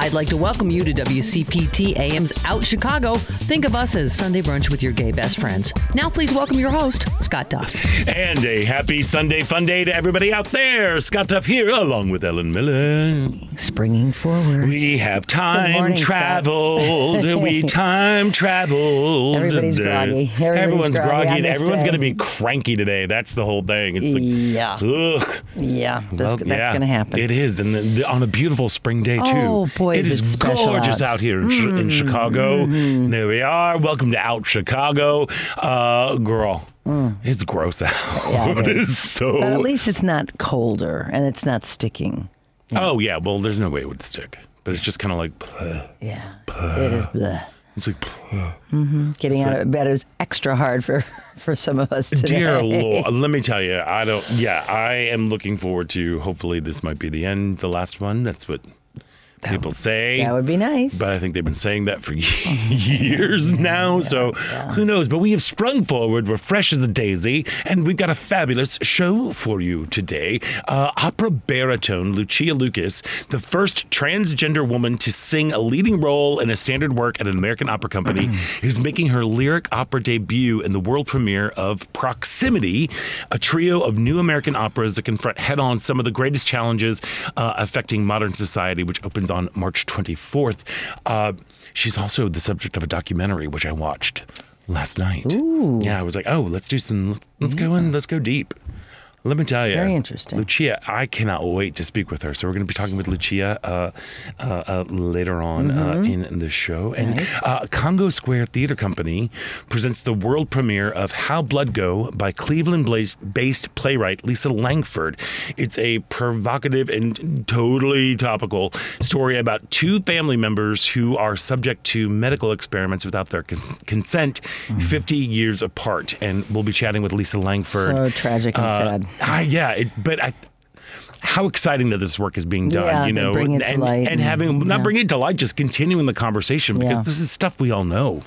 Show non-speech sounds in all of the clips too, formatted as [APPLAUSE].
I'd like to welcome you to WCPT AM's Out Chicago. Think of us as Sunday brunch with your gay best friends. Now, please welcome your host, Scott Duff. And a happy Sunday fun day to everybody out there. Scott Duff here, along with Ellen Miller. Springing forward. We have time morning, traveled. we [LAUGHS] time traveled. Everybody's Uh, groggy. Everybody's everyone's groggy groggy. and everyone's going to be cranky today. That's the whole thing. It's like, Yeah. ugh. Yeah, that's, Well, that's yeah, going to happen. It is, and the, the- on a beautiful spring day too. Oh, boy, it is is it special gorgeous out. out, here in, Mm-hmm. in Chicago. There we are. Welcome to Out Chicago, uh, girl. It's gross out. Mm. Yeah, it [LAUGHS] is. so. but at least it's not colder and it's not sticking. Oh yeah, well, there's no way it would stick, but it's just kind of like. Yeah, it is. Bleh. It's like. Getting out of bed is extra hard for [LAUGHS] for some of us today. Dear Lord, [LAUGHS] let me tell you, I don't. Yeah, I am looking forward to. Hopefully, this might be the end, the last one. That's what people say. That would be nice. But I think they've been saying that for [LAUGHS] years [LAUGHS] now. So who knows? But we have sprung forward. We're fresh as a daisy. And we've got a fabulous show for you today. Uh, opera baritone Lucia Lucas, the first transgender woman to sing a leading role in a standard work at an American opera company, [CLEARS THROAT] is making her lyric opera debut in the world premiere of Proximity, a trio of new American operas that confront head on some of the greatest challenges uh, affecting modern society, which opens on March 24th. Uh, she's also the subject of a documentary, which I watched last night. Yeah, I was like, oh, let's do some, let's, let's go in, let's go deep. Let me tell you. Very interesting. Lucia, I cannot wait to speak with her. So we're going to be talking with Lucia uh, uh, uh, later on uh, in the show. And. Nice. uh, Congo Square Theater Company presents the world premiere of How Blood Go by Cleveland-based playwright Lisa Langford. It's a provocative and totally topical story about two family members who are subject to medical experiments without their cons- consent, Mm-hmm. 50 years apart. And we'll be chatting with Lisa Langford. So tragic and Uh, sad. I, yeah, it, but I. How exciting that this work is being done, Yeah, you know, bring it to and, and and- having not yeah. bringing it to light, just continuing the conversation because Yeah. this is stuff we all know,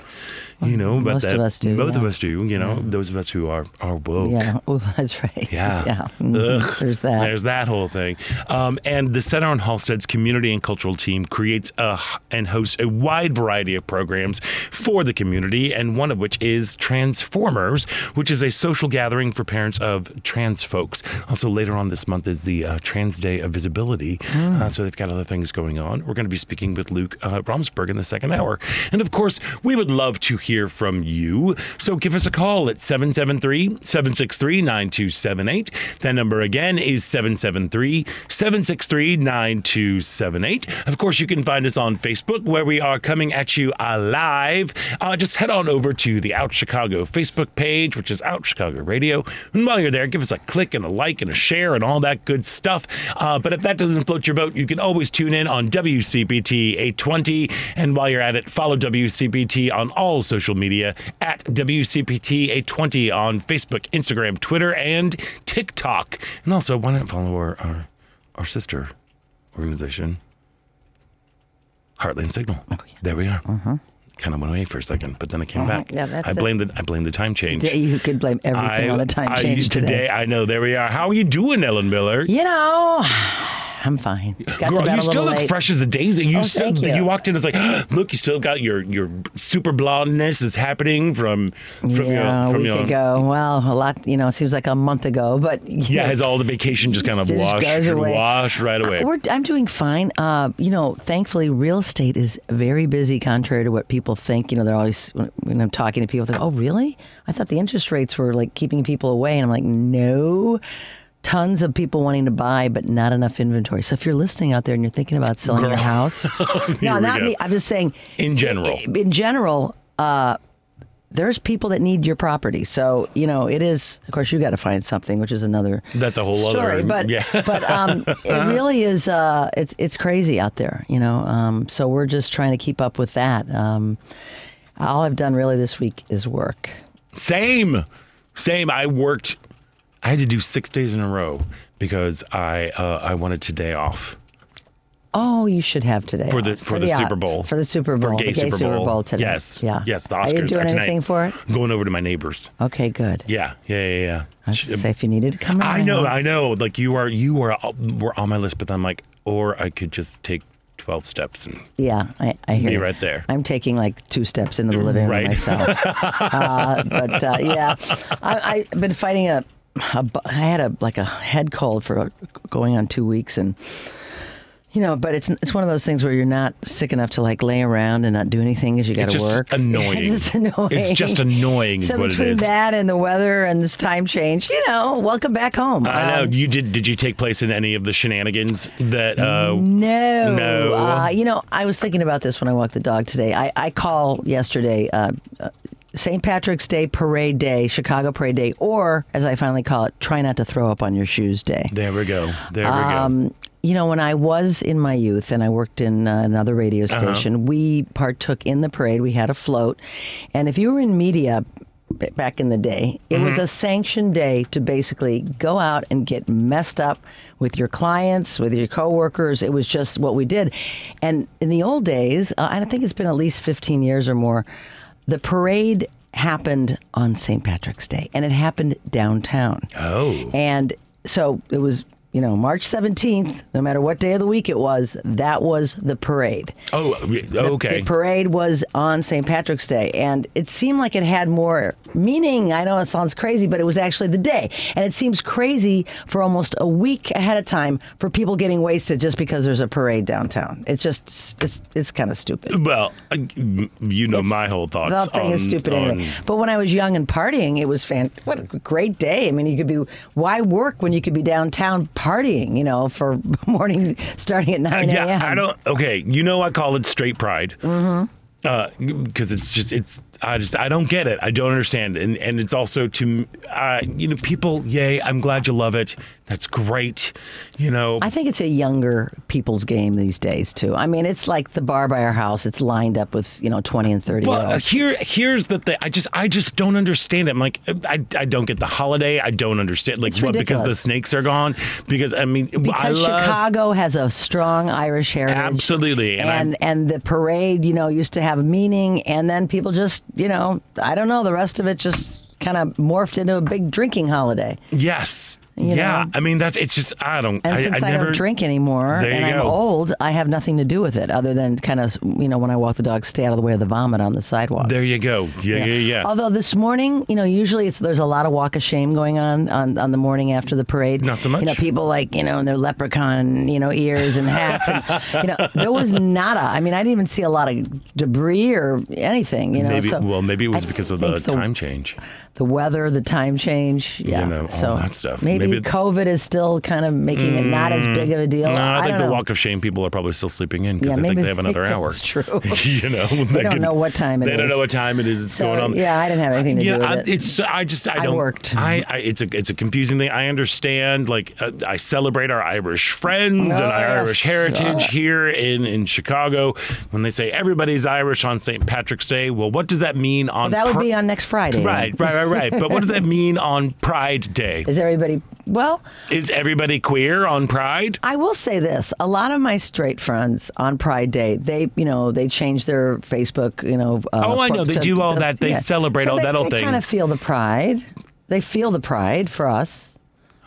you know. But most of that us do, both of us do, you know. Those of us who are are woke. Yeah, [LAUGHS] that's right. Yeah. [LAUGHS] yeah. Mhm. Ugh. There's that. There's that whole thing. Um, and the Center on Halsted's community and cultural team creates a, and hosts a wide variety of programs for the community, and one of which is Transformers, which is a social gathering for parents of trans folks. Also, later on this month is the uh, Trans Day of Visibility. Uh, so they've got other things going on. We're going to be speaking with Luke uh, Romsberg in the second hour. And of course, we would love to hear from you. So give us a call at 773 763 9278. That number again is 773 763 9278. Of course, you can find us on Facebook where we are coming at you alive. Uh, just head on over to the Out Chicago Facebook page, which is Out Chicago Radio. And while you're there, give us a click and a like and a share and all that good stuff. Uh, but if that doesn't float your boat, you can always tune in on WCPT 820. And while you're at it, follow WCPT on all social media at WCPT 820 on Facebook, Instagram, Twitter, and TikTok. And also, why not follow our, our, our sister organization, Heartland Signal? There we are. Kind of went away for a second, but then I came back. Uh-huh. Yeah, I blame the I blamed the time change. Yeah, You could blame everything on the time I- change today. I know. There we are. How are you doing, Ellen Miller? You know, I'm fine. Got Girl, you still look late. fresh as a daisy. You Oh, still, thank you. walked in. It's like, [GASPS] look, you still got your your super blondness is happening from from yeah, your a from week your ago. Well, a lot. You know, it seems like a month ago, but [LAUGHS] yeah. Has all the vacation just kind of Just washed away. washed right away? We're, I'm doing fine. Uh, you know, thankfully, real estate is very busy, contrary to what people think. You know, they're always when I'm talking to people, they go, "Oh, really? I thought the interest rates were like keeping people away," and I'm like, "No." Tons of people wanting to buy, but not enough inventory. So if you're listening out there and you're thinking about selling your house, [LAUGHS] no, not me. I'm just saying, In general. in general, uh, there's people that need your property. So you know, it is. Of course, you got to find something, which is another That's a whole story. other but yeah. but um, [LAUGHS] it really is. Uh, it's it's crazy out there, you know. Um, so we're just trying to keep up with that. Um, all I've done really this week is work. Same, same. I worked. I had to do six days in a row because I uh, I wanted today off. Oh, you should have today For the- off. for the uh, Super Bowl. For the Super Bowl. For gay, the gay Super, Bowl. today. Yes. Yeah. Yes. The Oscars Are you doing are tonight. anything for it? I'm going over to my neighbors. Okay, good. Yeah. Yeah. Yeah. Yeah. I gonna say if you needed to come. I know, house. I know. Like you are, you are, were on my list, but I'm like, or I could just take 12 steps and Yeah, I, I hear Be you. right there. I'm taking like two steps into the living room myself. [LAUGHS] uh, but uh, yeah, I, I've been fighting a, a. I had a like a head cold for going on two weeks, and you know, but it's it's one of those things where you're not sick enough to like lay around and not do anything because you got to work. [LAUGHS] annoying. It's just annoying. It's just annoying is So what it between that and the weather and this time change, you know, welcome back home. I know Um, you did. Did you take place in any of the shenanigans that? Uh, No. No. Uh, you know, I was thinking about this when I walked the dog today. I, I call yesterday uh, St. Patrick's Day Parade Day, Chicago Parade Day, or as I finally call it, Try Not to Throw Up on Your Shoes Day. There we go. There we go. Um, you know, when I was in my youth and I worked in uh, another radio Uh-huh. station, we partook in the parade. We had a float. And if you were in media back in the day, it was Mm-hmm. a sanctioned day to basically go out and get messed up with your clients, with your coworkers. It was just what we did. And in the old days, uh, I think it's been at least 15 years or more, the parade happened on St. Patrick's Day and it happened downtown. Oh. And so it was, you know, March 17th, no matter what day of the week it was, that was the parade. Oh, okay. The parade was on St. Patrick's Day, and it seemed like it had more meaning. I know it sounds crazy, but it was actually the day. And it seems crazy for almost a week ahead of time for people getting wasted just because there's a parade downtown. It's just, it's, it's kind of stupid. well, you know my whole The thoughts. whole thing is on- stupid anyway. But when I was young and partying, it was fan. What a great day! I mean, you could be. Why work when you could be downtown partying? You know, for [LAUGHS] morning starting at nine a.m. yeah, I don't. Okay, you know I call it straight pride. Mm-hmm. Because it's just it's I just I don't get it. I don't understand, and and it's also to uh, you know people. Yay! I'm glad you love it. That's great. You know. I think it's a younger people's game these days too. I mean, it's like the bar by our house. It's lined up with you know twenty and thirty. Well, year uh, here, here's the thing. I just, I just don't understand it. I'm like, I, I don't get the holiday. I don't understand. Like, It's what? Because the snakes are gone. Because I mean, I because love Chicago has a strong Irish heritage. absolutely, and, And and the parade, you know, used to have a meaning, and then people just, you know, I don't know, the rest of it just kind of morphed into a big drinking holiday. yes, yeah. know? I mean, that's it's just I don't. And I, since I I, never don't drink anymore and I'm go. old, I have nothing to do with it other than kind of, you know, when I walk the dog, stay out of the way of the vomit on the sidewalk. There you go. Yeah, yeah, yeah. Although this morning, you know, usually it's there's a lot of walk of shame going on, on on the morning after the parade. Not so much. You know, people like you know in their leprechaun, you know, ears and hats, and you know, there was nada. I mean, I didn't even see a lot of debris or anything. You know, maybe so well, maybe it was because of the think time change. the weather, the time change. Yeah, you know, all so that stuff. Maybe, Maybe- COVID is still kind of making it not as big of a deal. No, I, think the know. walk of shame people are probably still sleeping in because Yeah, they think they have another hour. that's true. [LAUGHS] you know, They don't know what time it they don't know what time it is. It's So, going on. yeah, I didn't have anything to yeah, do with I, it. it's I just I I don't. worked. I, I it's a it's a confusing thing. I understand. Like uh, I celebrate our Irish friends Oh, and our yes. Irish heritage Uh. here in in Chicago. When they say everybody's Irish on St. Patrick's Day, well, what does that mean on? that would Pri- be on next Friday. Right, right, right, right. but what does that [LAUGHS] mean on Pride Day? Is everybody well? Is everybody queer on Pride? I will say this: a lot of my straight friends on Pride Day, they, you know, they change their Facebook, you know. Uh, Oh, I know. They to- do all to- that. They celebrate So all they, that old they thing. kind of feel the pride. They feel the pride for us.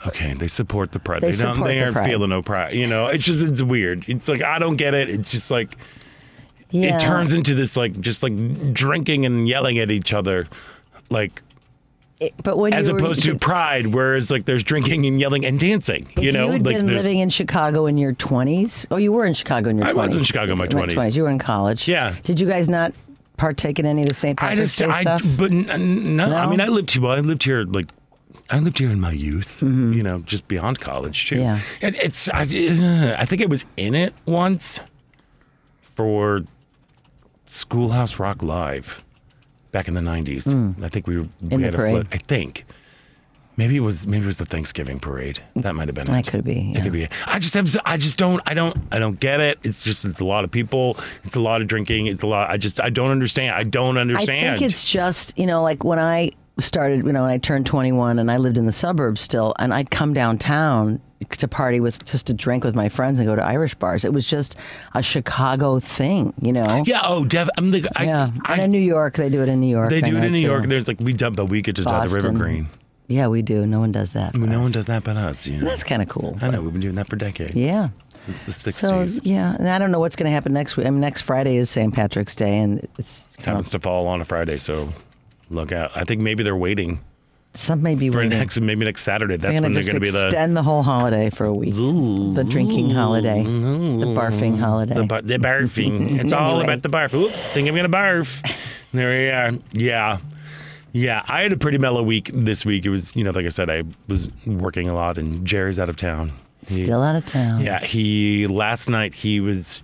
Okay, they support the pride. They They, don't. They the aren't pride. feeling no pride. You know, it's just it's weird. It's like I don't get it. It's just like Yeah. it turns into this like just like drinking and yelling at each other, like It- but when as you were- opposed to pride, whereas like there's drinking and yelling and dancing. you know, had like been living in Chicago in your twenties. Oh, you were in Chicago in your I twenties. was in Chicago in my 20s. You were in college. Yeah. Did you guys not partake in any of the St. I just Day I stuff? but n- n- no, I mean I lived here. Well, I lived here like. I lived here in my youth, you know, just beyond college too. Mm-hmm. Yeah. It, it's I, I think it was in it once for Schoolhouse Rock Live back in the '90s. I think we, we Mm. Had a float. I think maybe it was maybe it was the Thanksgiving parade. That might have been That it. could be, It could be. I just have. I just don't. I don't. I don't get it. It's just. It's a lot of people. It's a lot of drinking. It's a lot. I just. I don't understand. I don't understand. I think it's just, you know, like when I started, you know, when I turned 21 and I lived in the suburbs still, and I'd come downtown to party with, just to drink with my friends and go to Irish bars. It was just a Chicago thing, you know? Yeah. Oh, Dev. I'm like. I, Yeah. I, and in New York, they do it in New York. they do it in New too. York. There's like we dump, but we get to drive the River Green. Yeah, we do. No one does that. I mean, no one does that but us. You know. That's kind of cool. I know we've been doing that for decades. Yeah. since the So '60s. yeah, and I don't know what's going to happen next week. I mean, next Friday is St. Patrick's Day, and it's kind happens of, to fall on a Friday, so look out. I think maybe they're waiting some may be for waiting. next, maybe next Saturday. That's when going they're going to be the extend the whole holiday for a week. the drinking holiday, the barfing holiday. The, bar- the barfing. [LAUGHS] It's all Anyway. about the barf. Oops, think I'm gonna barf. [LAUGHS] There we are. Yeah. Yeah, I had a pretty mellow week this week. It was, you know, like I said, I was working a lot and Jerry's out of town. He- Still out of town. Yeah, he last night he was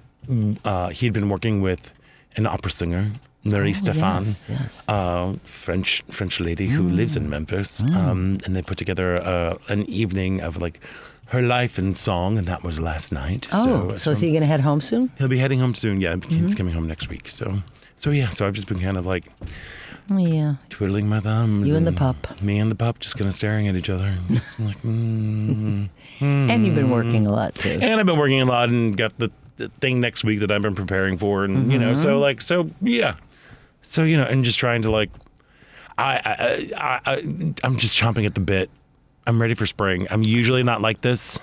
uh, he'd been working with an opera singer, Marie Stefan, Oh, yes, yes. Uh, French French lady who lives in Memphis, um, and they put together uh, an evening of like her life and song, and that was last night. Oh, so, is he going to head home soon? He'll be heading home soon. Yeah, Mm-hmm. he's coming home next week. So, so yeah. So I've just been kind of like yeah. twiddling my thumbs. You and the pup. Me and the pup, just kind of staring at each other. [LAUGHS] Just like, mm. [LAUGHS] And you've been working a lot too. and I've been working a lot and got the, the thing next week that I've been preparing for, and you know, Mm-hmm. so like, so yeah, so you know, and just trying to like, I, I, I, I I'm just chomping at the bit. I'm ready for spring. I'm usually not like this.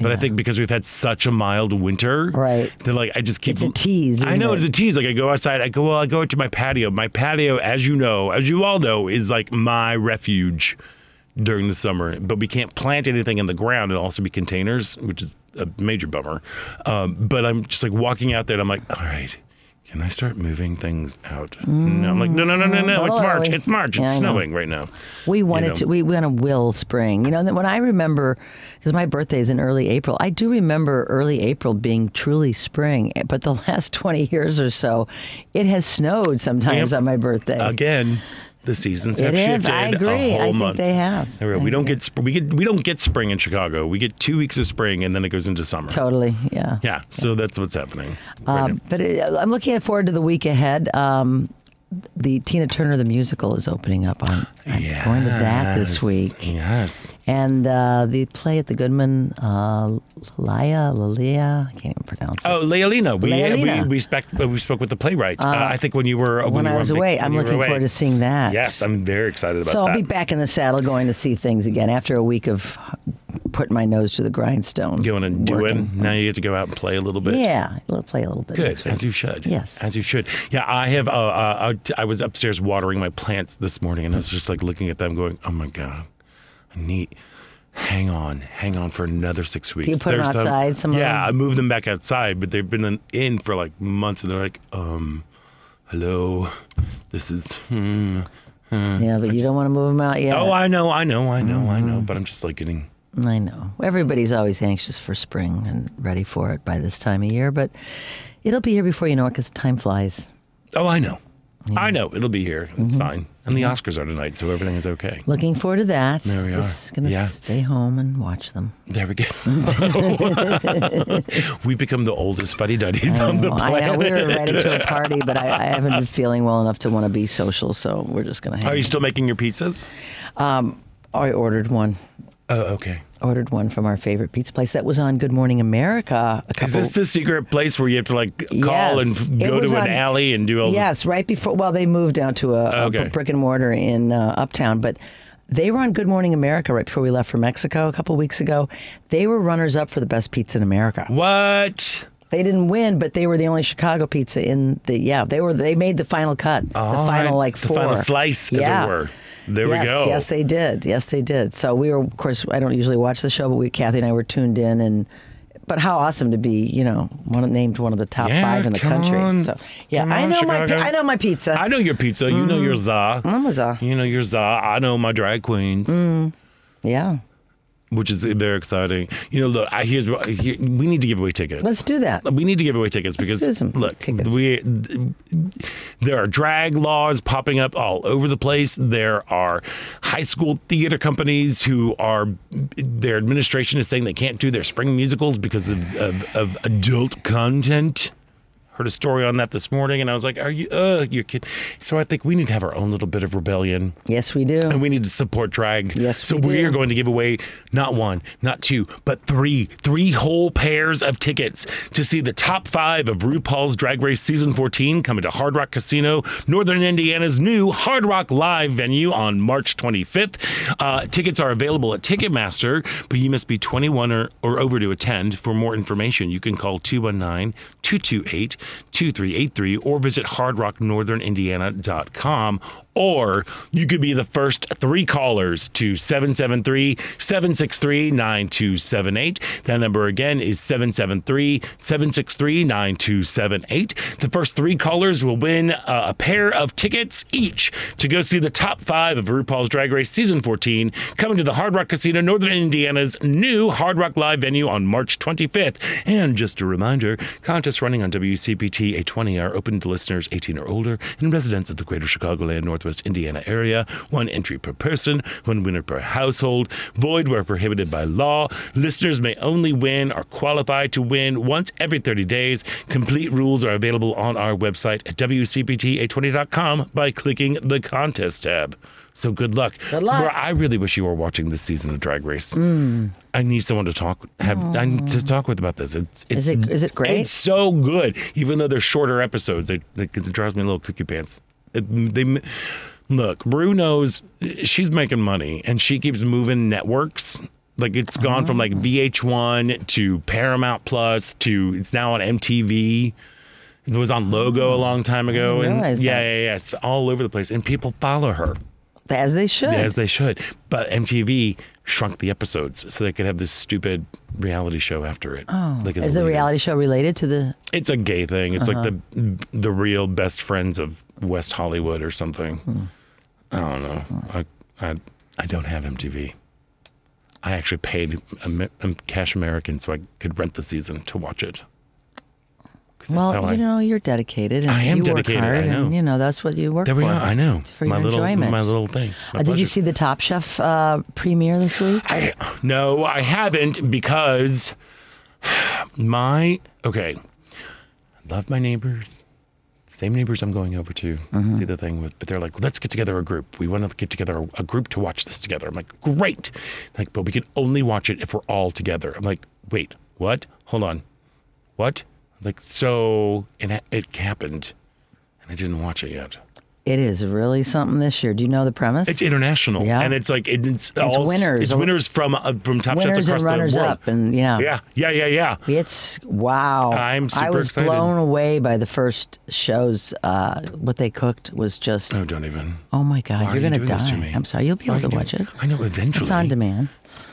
But I think because we've had such a mild winter, Right. That like I just keep It's a tease, I know it? it's a tease. Like I go outside, I go well, I go to my patio. My patio, as you know, as you all know, is like my refuge during the summer. But we can't plant anything in the ground and also be containers, which is a major bummer. Um, but I'm just like walking out there, and I'm like, all right. Can I start moving things out? No, I'm like, no, no, no, no, no. It's mm, March. we- It's March. It's Yeah, I know. snowing right now. We wanted know. to. We want to will spring. You know, when I remember, because my birthday is in early April, I do remember early April being truly spring. Eh, but the [LAUGHS] last twenty years or so, it has snowed sometimes Yep. on my birthday. Again, the seasons have it is. shifted I a agree. whole I think month. they have. We. Don't get we get we don't get spring in Chicago. We get two weeks of spring and then it goes into summer. Totally. Yeah. Yeah, so that's what's happening. Um, now. but it, I'm looking forward to the week ahead. Um, the Tina Turner the musical is opening up on. I'm going to that this week. Yes. And uh, the play at the Goodman, uh, Lalia, Lalia, I can't even pronounce it. Oh, Layalina. We Layalina. we we, spec, uh, we spoke with the playwright. Uh, I think when you were when you I was away. I'm looking away. forward to seeing that. Yes, I'm very excited about so that. I'll be back in the saddle going to see things again after a week of putting my nose to the grindstone. Going and doing. Now you get to go out and play a little bit. Yeah, play a little bit. Good, as you should. Yes. as you should. Yeah, I have. Uh, uh, uh, I was upstairs watering my plants this morning, and I was just like looking at them, going, "Oh my god, neat." Hang on, hang on for another six weeks. you put There's some- outside, some of yeah. I moved them back outside, but they've been in, for like months, and they're like, um, hello, this is. Hmm. Yeah, but you don't want to move them out yet. Oh, I know, I know, I know, I Mm-hmm. know, but I'm just like getting. I know. Everybody's always anxious for spring and ready for it by this time of year, but it'll be here before you know it because time flies. Oh, I know, I know. It'll be here. It's Mm-hmm. fine. And the Oscars are tonight, so everything is okay. Looking forward to that. There we are. Just gonna Yeah. stay home and watch them. There we go. [LAUGHS] [LAUGHS] We've become the oldest fuddy duddies on the Well, I know we were ready to a [LAUGHS] party, but I, I haven't been feeling well enough to want to be social, so we're just gonna hang. Are you still making your pizzas? I ordered one. Oh, okay. Ordered one from our favorite pizza place that was on Good Morning America a couple. Is this the secret place where you have to like call Yes. and go to an on- alley and do all? Yes, right before. Well, they moved down to a, a brick and mortar in uh, Uptown, but they were on Good Morning America right before we left for Mexico a couple weeks ago. They were runners up for the best pizza in America. What? They didn't win, but they were the only Chicago pizza in the. Yeah, they were. They made the final cut. the final right. like the four. final slice, as Yeah. it were. There yes, we go. Yes, they did. Yes, they did. So we were, of course, I don't usually watch the show, but we, Kathy and I were tuned in, and but how awesome to be, you know, one named one of the top Yeah, five in the country. on. So yeah, I know my, Chicago. I know my pizza. I know your pizza. You know your mm-hmm. za. I'm a za. You know your za. I know my drag queens. Mm, yeah, which is very exciting. You know, look, I, here's here, we need to give away tickets. let's do that. we need to give away tickets because look, tickets. we there are drag laws popping up all over the place. There are high school theater companies who are their administration is saying they can't do their spring musicals because of, of, of adult content. Heard a story on that this morning, and I was like, "Are you? Uh, you kidding?" So I think we need to have our own little bit of rebellion, Yes, we do. and we need to support drag. Yes, So we we are going to give away not one, not two, but three, three whole pairs of tickets to see the top five of RuPaul's Drag Race season 14 coming to Hard Rock Casino, Northern Indiana's new Hard Rock Live venue on March 25th. Uh, tickets are available at Ticketmaster, but you must be 21 or, or over to attend. For more information, you can call 219 228 2383 or visit hardrocknorthernindiana.com. Or you could be the first three callers to 773 763 9278. That number again is 773 763 9278. The first three callers will win uh, a pair of tickets each to go see the top five of RuPaul's Drag Race Season 14 coming to the Hard Rock Casino, Northern Indiana's new Hard Rock Live venue on March 25th. And just a reminder contest running on WCPT, a 20 hour open to listeners 18 or older and residents of the greater Chicagoland, Northwest Indiana area. One entry per person, one winner per household. Void where prohibited by law. Listeners may only win or qualify to win once every 30 days. Complete rules are available on our website at WCPT820.com by clicking the contest tab. So good luck. Good luck. I really wish you were watching this season of Drag Race. Hmm. I need someone to talk have I need to talk with about this. It's, it's Is it- is it great? It's so good, even though they're shorter episodes. Because it drives me a little cookie pants. They look. Brew knows she's making money, and she keeps moving networks. Like it's gone from like VH1 to Paramount Plus to it's now on MTV. It was on Logo a long time ago, and yeah, that. yeah, yeah. It's all over the place, and people follow her As they should. as they should. But MTV shrunk the episodes so they could have this stupid reality show after it. Oh, like Is the leader. reality show related to the? It's a gay thing. It's like the uh-huh. the real best friends of West Hollywood or something. Hmm. I don't know. I, I I don't have MTV. I actually paid Cash American so I could rent the season to watch it. Well, you know, you're dedicated. And I am you dedicated, Work hard, I know. And, you know, that's what you work There for. are. I know. It's for my your little enjoyment. my little thing. My Uh, did you see the Top Chef uh, premiere this week? I no, I haven't because my okay. I love my neighbors. Same neighbors I'm going over to Mm-hmm. see the thing with, but they're like, let's get together a group. We want to get together a, a group to watch this together. I'm like, great. Like, but we can only watch it if we're all together. I'm like, wait, what? Hold on, what? Like, so and it, happened, and I didn't watch it yet. It is really something this year. Do you know the premise? It's international, Yeah. and it's like it, it's all winners. It's winners from uh, from top chefs Winners across and runners the world. up, and yeah, Yeah, yeah, yeah, yeah. It's wow. I'm super I was excited. blown away by the first shows. Uh, what they cooked was just Oh, don't even. oh my god, Why you're you gonna doing die. this to me? I'm sorry, you'll be Why able to you watch it. I know eventually. It's on demand.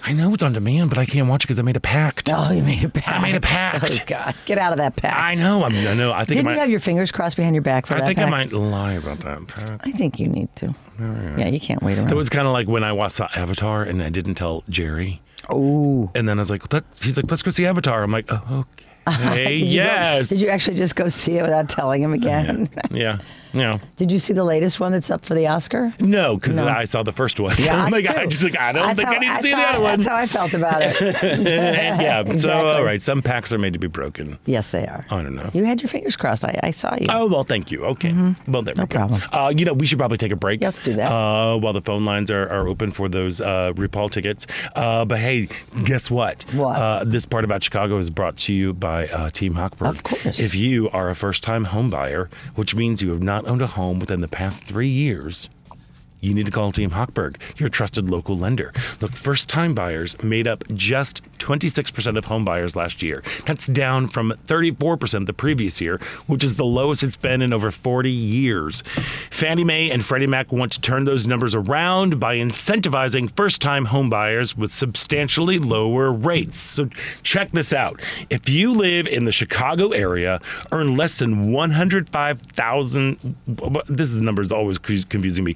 I know it's on demand, but I can't watch it because I made a pact. Oh, you made a pact. I made a pact. Oh god, get out of that pact. I know. I'm, I know. I think Didn't I you might. have your fingers crossed behind your back for I that I think I might lie about that. pact. I think you need to. Yeah, you can't wait around. It was kind of like when I watched Avatar and I didn't tell Jerry, oh. and then I was like, Let, "He's like, let's go see Avatar." I'm like, "Oh, okay." [LAUGHS] Did you go- yes. did you actually just go see it without telling him again? yeah. [LAUGHS] Yeah. Did you see the latest one that's up for the Oscar? No, because No. I saw the first one. Yeah, [LAUGHS] I'm like, I just like I don't That's think how- I need to see the other one. That's how I felt about it. [LAUGHS] and yeah. So all right, some packs are made to be broken. yes, they are. I don't know. You had your fingers crossed. I, I saw you. Oh well, thank you. Okay, well there No we go. problem. Uh, you know, we should probably take a break. Let's do that. Uh, while the phone lines are, are open for those uh, RuPaul tickets. Uh, but hey, guess what? What? Uh, this part about Chicago is brought to you by uh, Team Hochberg. Of course. If you are a first-time home buyer, which means you have not owned a home within the past three years. You need to call Team Hochberg, your trusted local lender. Look, first time buyers made up just 26% of home buyers last year. That's down from 34% the previous year, which is the lowest it's been in over 40 years. Fannie Mae and Freddie Mac want to turn those numbers around by incentivizing first time home buyers with substantially lower rates. So check this out. If you live in the Chicago area, earn less than 105,000 this is numbers always confusing me.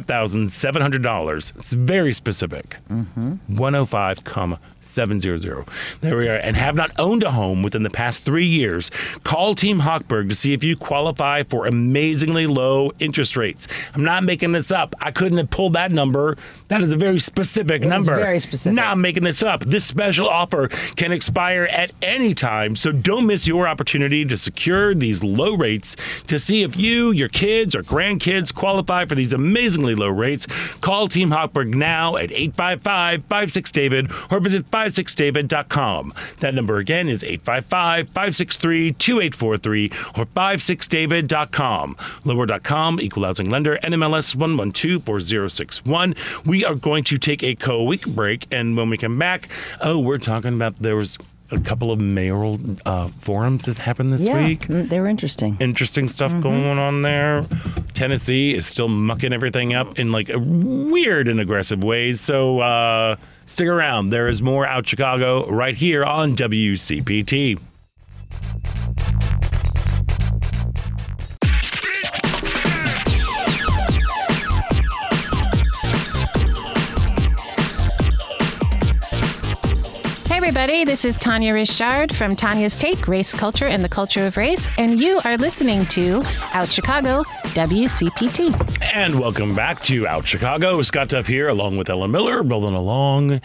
$105,700. It's very specific. Mm-hmm. 105, comma 700. There we are. And have not owned a home within the past three years, call Team Hochberg to see if you qualify for amazingly low interest rates. I'm not making this up. I couldn't have pulled that number. That is a very specific is number. very specific. Not making this up. This special offer can expire at any time, so don't miss your opportunity to secure these low rates. To see if you, your kids, or grandkids qualify for these amazingly low rates, call Team Hochberg now at 855 56 David or visit 56david.com. That number again is 855 563 2843 or 56david.com. Lower.com, equal housing lender, NMLS 1124061. We are going to take a co week break, and when we come back, oh, we're talking about there was a couple of mayoral uh, forums that happened this Yeah, week mm, they were interesting. interesting stuff going on there. Tennessee is still mucking everything up in like weird and aggressive ways. So uh, stick around. There is more out Chicago right here on WCPT. Everybody, this is Tanya Richard from Tanya's Take Race Culture and the Culture of Race, and you are listening to Out Chicago WCPT. And welcome back to Out Chicago. Scott Duff here, along with Ella Miller, rolling along.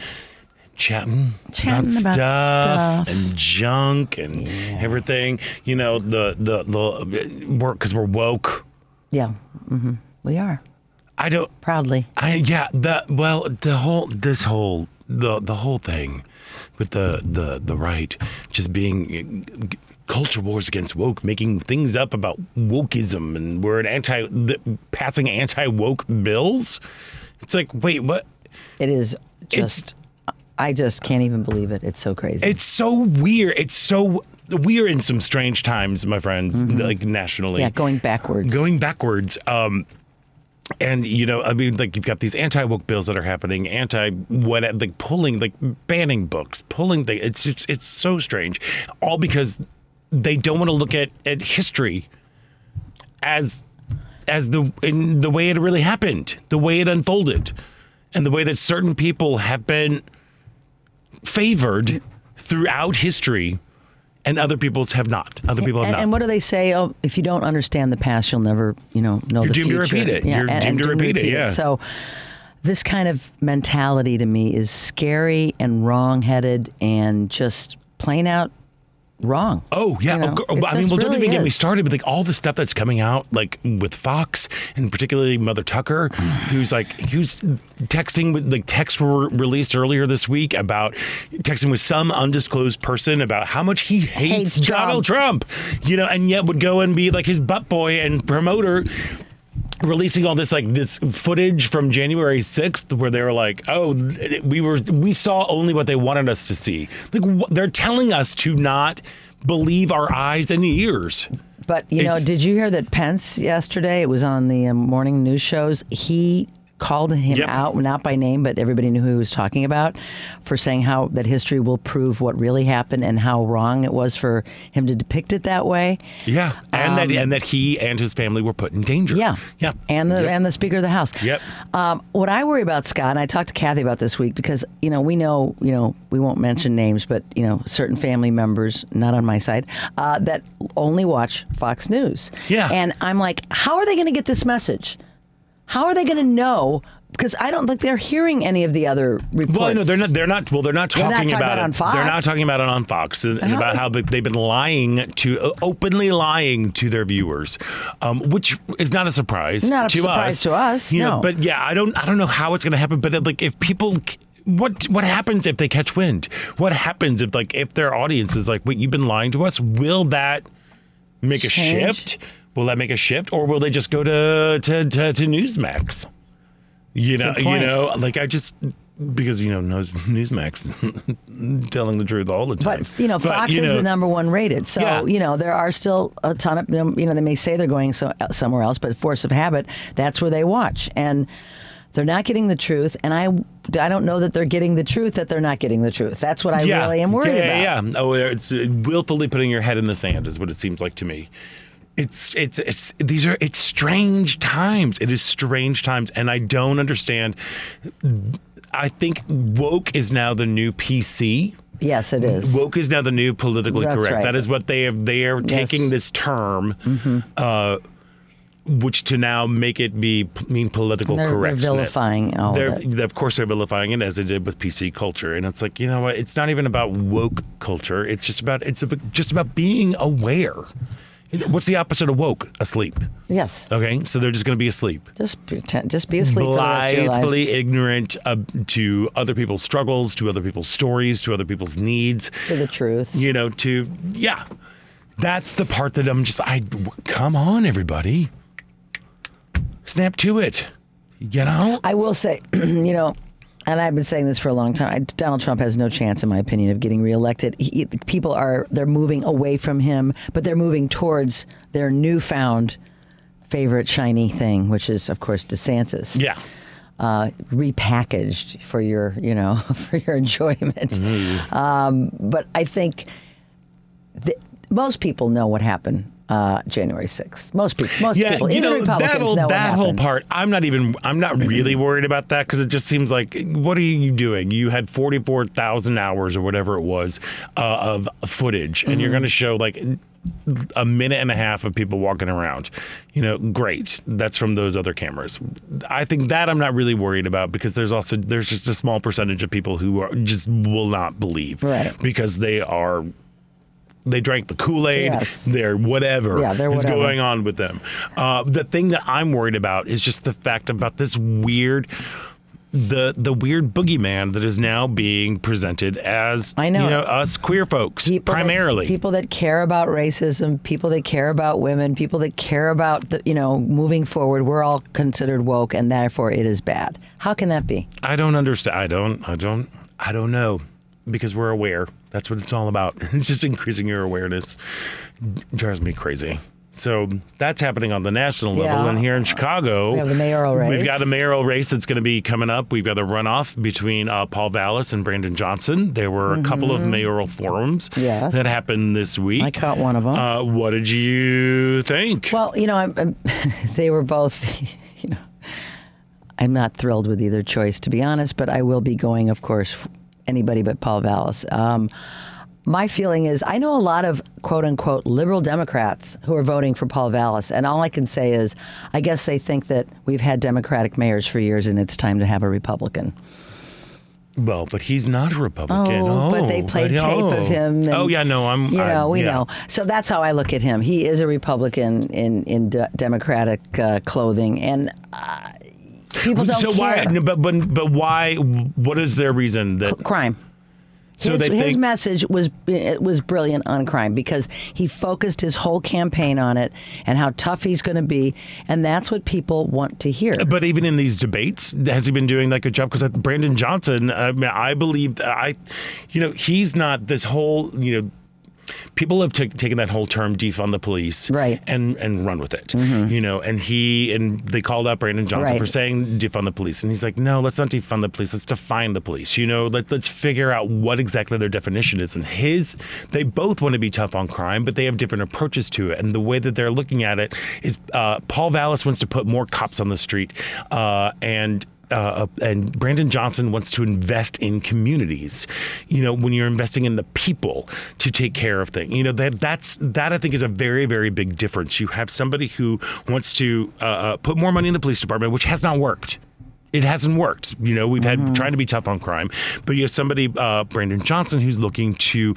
Chatting, Chatting about stuff, stuff. and junk and everything. You know the the the work because we're woke. Yeah, hmm we are I don't. proudly. I yeah, the well, the whole this whole the the whole thing with the the the right just being uh, culture wars against woke, making things up about wokeism, and we're an anti the, passing anti woke bills. It's like, wait, what? It is just. I just can't even believe it. It's so crazy. It's so weird. It's so we are in some strange times, my friends, like nationally. yeah, going backwards. going backwards. Um, and you know, I mean, like you've got these anti woke bills that are happening, anti what, like pulling, like banning books, pulling things. It's just, it's so strange, all because they don't want to look at at history as as the in the way it really happened, the way it unfolded, and the way that certain people have been favored throughout history, and other people's have not. Other people have and, not. and what do they say? Oh, if you don't understand the past, you'll never, you know, know You're the doomed to repeat it. You're doomed to repeat it, yeah. So, this kind of mentality to me is scary and wrong-headed and just plain out wrong. Oh yeah, You oh, know, Oh, I mean, well, don't really even get me started with like all the stuff that's coming out, like with Fox and particularly Mother Tucker, [SIGHS] who's like who's texting with like texts were released earlier this week about texting with some undisclosed person about how much he hates, Hates Donald Trump, you know, and yet would go and be like his butt boy and promoter releasing all this like this footage from January 6th where they were like, "Oh, we were we saw only what they wanted us to see." Like wh- they're telling us to not believe our eyes and ears. But you know, It's- did you hear that Pence yesterday? It was on the um, morning news shows. He called him Yep. out, not by name, but everybody knew who he was talking about, for saying how that history will prove what really happened and how wrong it was for him to depict it that way. Yeah, and that and that he and his family were put in danger. Um, Yeah, yeah, and the Yep. and the Speaker of the House. Yep. Um, what I worry about, Scott, and I talked to Kathy about this week because you know we know you know we won't mention names, but you know certain family members, not on my side, uh, that only watch Fox News. Yeah. and I'm like, how are they going to get this message? How are they going to know? Because I don't think they're hearing any of the other reports. Well, no, they're not. They're not. Well, they're not They're talking, not talking about, about it on Fox. They're not talking about it on Fox and, and about how they- they've been lying to uh, openly lying to their viewers, um, which is not a surprise. Not a to surprise us. to us, You know, no. but yeah, I don't. I don't know how it's going to happen. But like, if people. What what happens if they catch wind? What happens if like if their audience is like, wait, you've been lying to us? Will that make a shift? Will that make a shift, or will they just go to to to, to Newsmax? You know, you know, like I just because you know News, Newsmax [LAUGHS] telling the truth all the time. But you know, Fox you is know, the number one rated. So Yeah. you know, there are still a ton of them. You know, they may say they're going so, somewhere else, but force of habit, that's where they watch, and they're not getting the truth. And I, I don't know that they're getting the truth. That they're not getting the truth. That's what I really am worried yeah, about. Yeah, yeah. Oh, it's willfully putting your head in the sand is what it seems like to me. It's it's it's these are it's strange times. It is strange times, and I don't understand. I think woke is now the new PC. Yes, it is. Woke is now the new politically That's correct. right. That is what they have. They are taking this term, Mm-hmm. uh, which to now make it be mean political They're- they're correctness. vilifying all of They're- it. Of course, they're vilifying it as they did with PC culture, and it's like you know what? It's not even about woke culture. It's just about it's about, just about being aware. What's the opposite of woke? Asleep. yes. Okay, so they're just going to be asleep Just pretend, just be asleep for the rest of your lives. blithely ignorant uh, to other people's struggles, to other people's stories, to other people's needs. to the truth. You know, to yeah, that's the part that I'm just I come on everybody, snap to it. You know, I will say, [CLEARS THROAT] you know, and I've been saying this for a long time. I, Donald Trump has no chance, in my opinion, of getting reelected. He, people are they're moving away from him, but they're moving towards their newfound favorite shiny thing, which is, of course, DeSantis. yeah. uh, repackaged for your, you know, [LAUGHS] for your enjoyment. Mm-hmm. Um, but I think that most people know what happened uh, January sixth. Most people, most Yeah, people, you know that'll, know that whole part. I'm not even. I'm not really worried about that because it just seems like what are you doing? You had 44,000 hours or whatever it was uh, of footage, and Mm-hmm. you're going to show like a minute and a half of people walking around. You know, great. That's from those other cameras. I think that I'm not really worried about because there's also there's just a small percentage of people who are just will not believe, Right. Because they are. They drank the Kool Aid. Yes. They're whatever Yeah, they're is whatever. going on with them. Uh, the thing that I'm worried about is just the fact about this weird, the the weird boogeyman that is now being presented as I know. you know us queer folks People that- primarily. people that care about racism, people that care about women, people that care about the, you know moving forward. We're all considered woke, and therefore it is bad. How can that be? I don't understand. I don't. I don't. I don't know because we're aware. That's what it's all about. [LAUGHS] It's just increasing your awareness. It drives me crazy. So that's happening on the national level, Yeah. and here in Chicago, We have the mayoral race. We've got a mayoral race that's going to be coming up. We've got a runoff between uh, Paul Vallas and Brandon Johnson. There were a couple of mayoral forums Mm-hmm. Yes. that happened this week. I caught one of them. Uh, what did you think? Well, you know, I'm, I'm, [LAUGHS] they were both, [LAUGHS] you know, I'm not thrilled with either choice, to be honest, but I will be going, of course, anybody but Paul Vallas. Um, my feeling is I know a lot of quote unquote liberal Democrats who are voting for Paul Vallas, and all I can say is I guess they think that we've had Democratic mayors for years and it's time to have a Republican. Well, but he's not a Republican. Oh, but they played tape of oh. him. And, oh yeah, no, I'm. You know, we yeah. know. So that's how I look at him. He is a Republican in in de- Democratic uh, clothing, and uh, people don't so care. why? But but but why? What is their reason that? crime. So his, they his message was was brilliant on crime because he focused his whole campaign on it and how tough he's going to be, and that's what people want to hear. But even in these debates, has he been doing that good job? Because uh, Brandon Johnson, I, mean, I believe, I, you know, he's not this whole, you know. People have ta- taken that whole term "defund the police" Right. and and run with it, you know. And he and they called out Brandon Johnson Right. for saying defund the police, and he's like, "No, let's not defund the police. Let's define the police." You know, let let's figure out what exactly their definition is. And his, they both want to be tough on crime, but they have different approaches to it. And the way that they're looking at it is, uh, Paul Vallas wants to put more cops on the street, uh, and uh, and Brandon Johnson wants to invest in communities. You know, when you're investing in the people to take care of things, you know that that's that I think is a very very big difference. You have somebody who wants to uh, uh, put more money in the police department, which has not worked. It hasn't worked. You know, we've had trying to be tough on crime, but you have somebody, uh, Brandon Johnson, who's looking to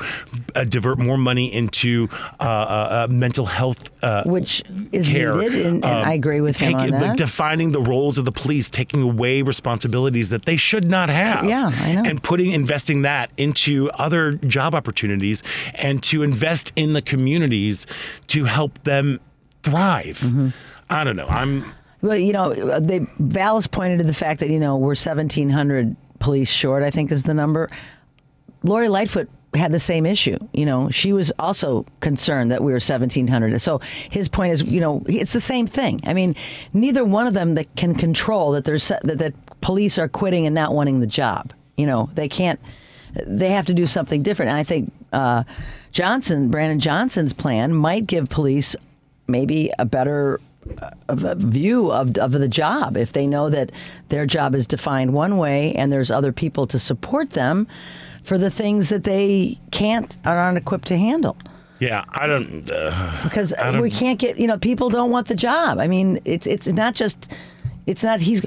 uh, divert more money into uh, uh, uh, mental health. Uh, which is care. needed, and, and Um, I agree with him taking- on that. Like defining the roles of the police, taking away responsibilities that they should not have. Yeah, I know. And putting investing that into other job opportunities and to invest in the communities to help them thrive. Mm-hmm. I don't know. I'm Well, you know, they Vallas pointed to the fact that you know we're seventeen hundred police short. I think is the number. Lori Lightfoot had the same issue. You know, she was also concerned that we were seventeen hundred. So his point is, you know, it's the same thing. I mean, neither one of them that can control that there's that, that police are quitting and not wanting the job. You know, they can't. They have to do something different. And I think uh, Johnson, Brandon Johnson's plan, might give police maybe a better uh, view of, of the job. If they know that their job is defined one way and there's other people to support them for the things that they can't are aren't equipped to handle. Yeah, I don't. Uh, because I don't- we can't get you know people don't want the job. I mean it's it's not just it's not he's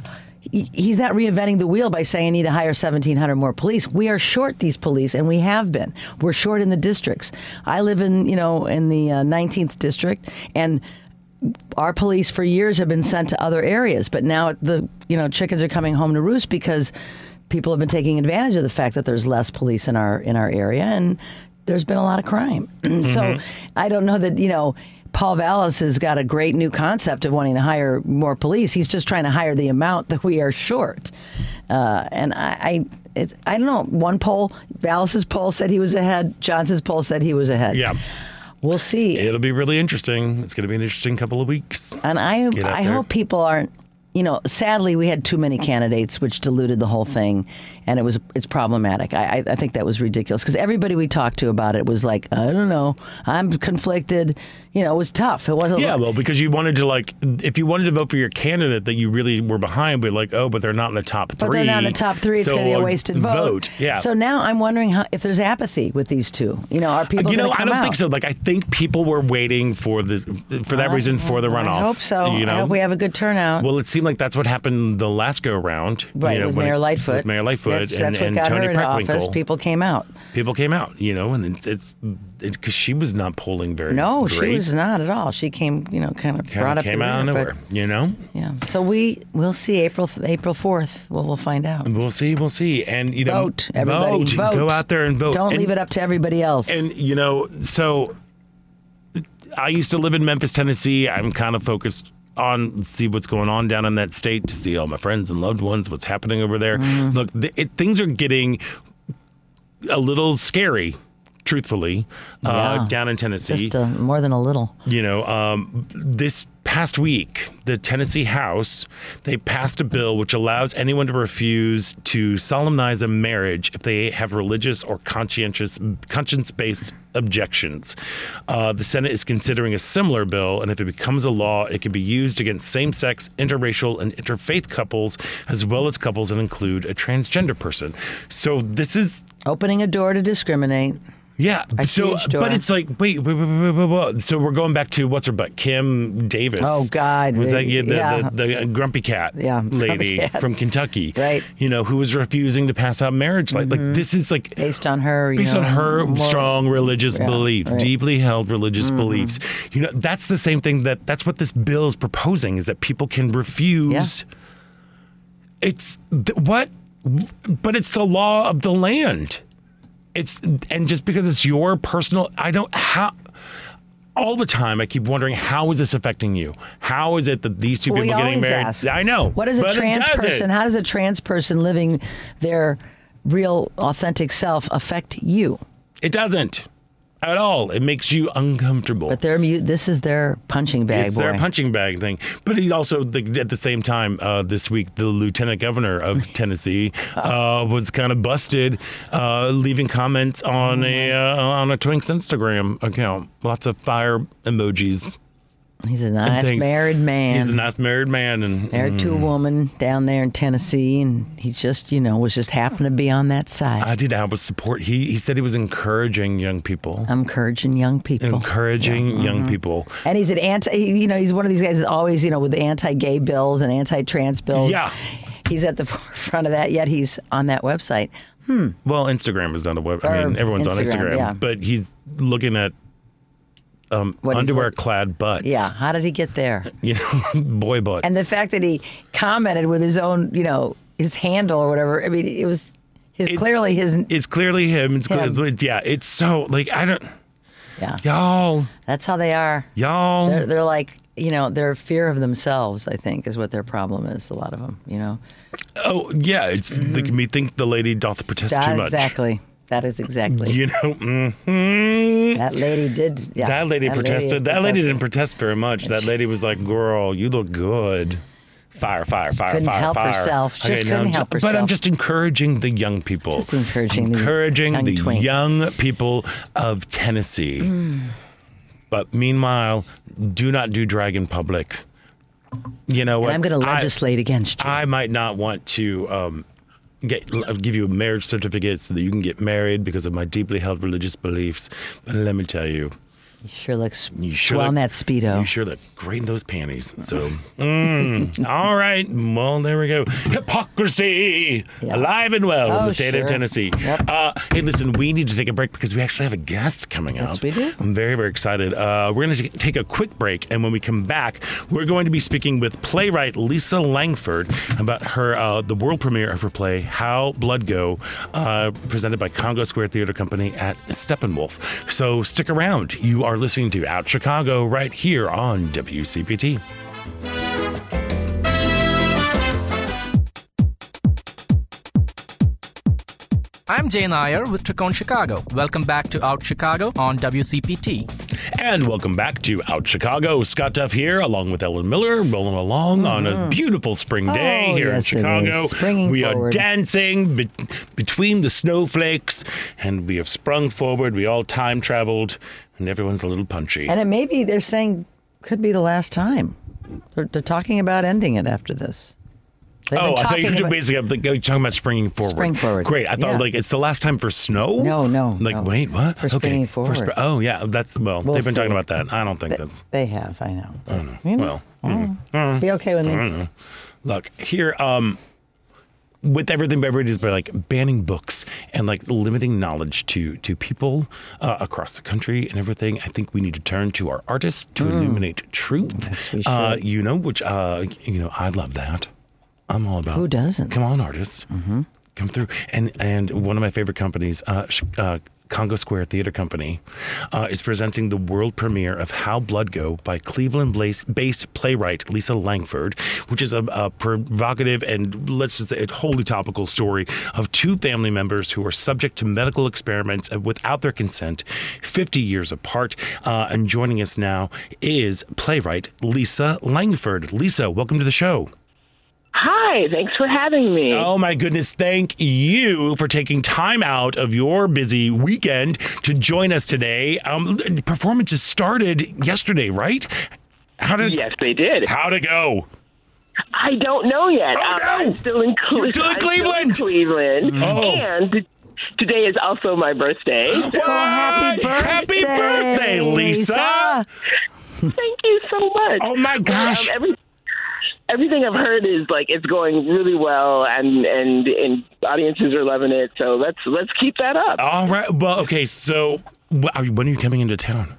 he's not reinventing the wheel by saying I need to hire 1700 more police. We are short these police and we have been. We're short in the districts. I live in you know in the uh, 19th district and our police for years have been sent to other areas, but now the you know chickens are coming home to roost because people have been taking advantage of the fact that there's less police in our in our area and there's been a lot of crime. [CLEARS THROAT] so I don't know that you know. Paul Vallas has got a great new concept of wanting to hire more police. He's just trying to hire the amount that we are short. Uh, and I, I, it, I don't know. One poll, Vallas's poll said he was ahead. Johnson's poll said he was ahead. yeah, we'll see. it'll be really interesting. It's going to be an interesting couple of weeks. And I, I there. hope people aren't. You know, sadly, we had too many candidates, which diluted the whole thing, and it was it's problematic. I, I, I think that was ridiculous because everybody we talked to about it was like, I don't know, I'm conflicted. You know, it was tough. It wasn't. Yeah, well, because you wanted to like, if you wanted to vote for your candidate that you really were behind, but like, oh, but they're not in the top three. But they're not in the top three. It's so going to be a uh, wasted vote. Yeah. So now I'm wondering how, if there's apathy with these two. You know, are people? you know, I don't out? think so. Like, I think people were waiting for the for that reason for the runoff. I hope so. You know, I hope we have a good turnout. Well, it seemed like that's what happened the last go round. right you know, with Mayor it- Lightfoot. With Mayor Lightfoot That's, and, that's what and got Tony her into office. People came out. People came out, you know, and it's it's because she was not polling very. No, great. she was not at all. She came, you know, kind of Kinda brought up came out of nowhere, but- you know. Yeah. So we we'll see April April fourth. Well, we'll find out. We'll see, we'll see, and you know, Vote, everybody. vote, Vote. go out there and vote. Don't And- leave it up to everybody else. And you know, so I used to live in Memphis, Tennessee. I'm kind of focused on see what's going on down in that state to see all my friends and loved ones, what's happening over there. Mm-hmm. Look, th- it, things are getting a little scary. Truthfully, uh, Yeah. down in Tennessee, Just uh, more than a little. you know, um, this past week, the Tennessee House they passed a bill which allows anyone to refuse to solemnize a marriage if they have religious or conscientious conscience-based objections. Uh, the Senate is considering a similar bill, and if it becomes a law, it can be used against same-sex, interracial, and interfaith couples, as well as couples that include a transgender person. So this is Opening a door to discriminate. Yeah. A so, but it's like, wait, wait, wait, wait, wait, wait. So we're going back to what's her butt, Kim Davis. Oh, God. was that yeah, the, Yeah. the, the grumpy cat Yeah, lady grumpy cat. from Kentucky? Right. Mm-hmm. You know, who was refusing to pass out marriage like like this is like. Based on her, you Based on her strong religious Yeah, beliefs, right. Mm-hmm. deeply held religious beliefs, you know that's the same thing that that's what this bill is proposing is that people can refuse. It's th- what, but it's the law of the land it's and just because it's your personal i don't how all the time i keep wondering how is this affecting you how is it that these two We people getting married ask. i know What is a trans person? How does a trans person living their real, authentic self affect you? it doesn't at all it makes you uncomfortable But they're mu- this is their punching bag, it's boy. their punching bag thing. But he also, the, at the same time, uh, this week, the lieutenant governor of [LAUGHS] Tennessee uh, was kind of busted, uh, leaving comments on a Mm-hmm. uh, on a Twink's Instagram account. Lots of fire emojis. He's a nice things. married man. He's a nice married man, and married to a woman down there in Tennessee, and he just, you know, was just happened to be on that side. I did I was support. He he said he was encouraging young people, I'm encouraging young people. encouraging Mm-hmm. young people. And he's an anti, he- you know, he's one of these guys that always, you know, with the anti-gay bills and anti-trans bills. Yeah. He's at the [LAUGHS] forefront of that, yet he's on that website. Hmm. Well, Instagram is on the web. I mean, everyone's on Instagram, Instagram, yeah. but he's looking at um, look- underwear-clad butts. Yeah, how did he get there? [LAUGHS] you know, [LAUGHS] boy butts. And the fact that he commented with his own, you know, his handle or whatever. I mean, it was his It's- clearly his. it's clearly him. It's Him. yeah. It's so like I don't, Yeah, y'all, that's how they are. y'all. They're, they're like, you know, their fear of themselves. I think is what their problem is. A lot of them, you know. oh yeah, it's they can me think the lady doth protest That, too much. exactly. That is exactly. You know, hmm That lady did. Yeah, that lady protested. is that lady didn't protest very much. That lady was like, "Girl, you look good." Fire, fire, fire, Couldn't fire, help fire. herself. Just couldn't help But I'm just encouraging the young people. Just encouraging the young the young people of Tennessee. Mm. But meanwhile, do not do drag in public. You know what? I'm going to I- legislate against you. I might not want to um, get I'll give you a marriage certificate so that you can get married because of my deeply held religious beliefs. But let me tell you, you sure looks you sure well look, in that speedo. You sure look great in those panties. So, [LAUGHS] mm, all right. Well, there we go. Hypocrisy, Yeah. alive and well in Oh, the state of. Tennessee. Yep. Uh, hey, listen, we need to take a break because we actually have a guest coming Yes, up. we do. I'm very, very excited. Uh, we're going to take a quick break, and when we come back, we're going to be speaking with playwright Lisa Langford about her uh, the world premiere of her play How Blood Go, uh, presented by Congo Square Theater Company at Steppenwolf. So stick around. You are listening to Out Chicago right here on WCPT. I'm Jay Nair with Tricon Chicago. Welcome back to Out Chicago on WCPT. And welcome back to Out Chicago. Scott Duff here, along with Ellen Miller, rolling along on a mm-hmm. beautiful spring day Oh, here yes, in Chicago. is. Springing we forward. are dancing be- between the snowflakes, and we have sprung forward. We all time traveled, and everyone's a little punchy. and it may be, they're saying, could be the last time. They're, they're talking about ending it after this. They've Oh, I thought you were about- basically I'm talking about springing forward. Spring forward. Great. I thought Yeah. like it's the last time for snow. No, no, Like no. wait, what? For okay. springing For forward. oh yeah, that's well. We'll they've been talking about that. I don't think that's. They have, I know. But, you know, Well, oh, be okay with me. Look here, um, with everything beverages, but like banning books and like limiting knowledge to to people uh, across the country and everything. I think we need to turn to our artists to illuminate truth. Mm. Yes, Uh, you know, which uh, you know, I love that. I'm all about Who doesn't? Come on, artists, mm-hmm. come through. And and one of my favorite companies, uh, uh, Congo Square Theater Company, uh, is presenting the world premiere of How Blood Go by Cleveland-based playwright Lisa Langford, which is a, a provocative and let's just say wholly topical story of two family members who are subject to medical experiments without their consent, 50 years apart. Uh, and joining us now is playwright Lisa Langford. Lisa, welcome to the show. Hi, thanks for having me. Oh my goodness, thank you for taking time out of your busy weekend to join us today. Um, performances started yesterday, right? How did yes, they did. how to go? I don't know yet. Oh, Uh, no! I'm still in, Cle- You're still in I'm Cleveland! Cleveland. Oh. And today is also my birthday. [GASPS] So What? happy Happy birthday, birthday, Lisa! thank you so much. Oh my gosh! Um, every, everything I've heard is like it's going really well, and and and audiences are loving it. So let's let's keep that up. All right. Well, okay. So, when are you coming into town?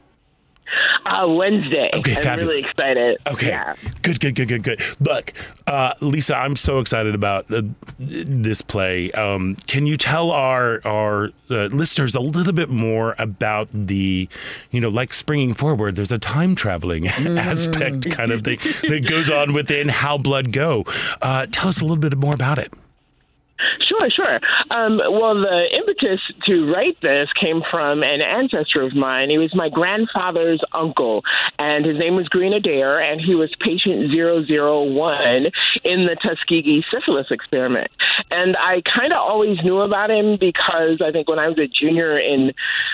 Uh, Wednesday. Okay, I'm fabulous. really excited. Okay. Yeah. Good, good, good, good, good. Look, uh, Lisa, I'm so excited about uh, this play. Um, can you tell our our uh, listeners a little bit more about the, you know, like springing forward? There's a time traveling [LAUGHS] aspect kind of thing that goes on within How Blood Go. Uh, tell us a little bit more about it. Sure, sure. Um, well, the impetus to write this came from an ancestor of mine. He was my grandfather's uncle, and his name was Green Adair, and he was patient 001 in the Tuskegee syphilis experiment. And I kind of always knew about him because I think when I was a junior in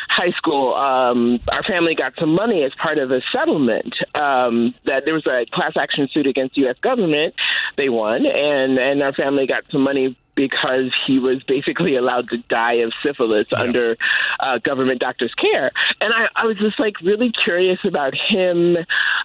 high school, um, our family got some money as part of a settlement. Um, that there was a class action suit against the U.S. government. They won, and and our family got some money because he was basically allowed to die of syphilis under uh, government doctor's care. And I, I was just like really curious about him.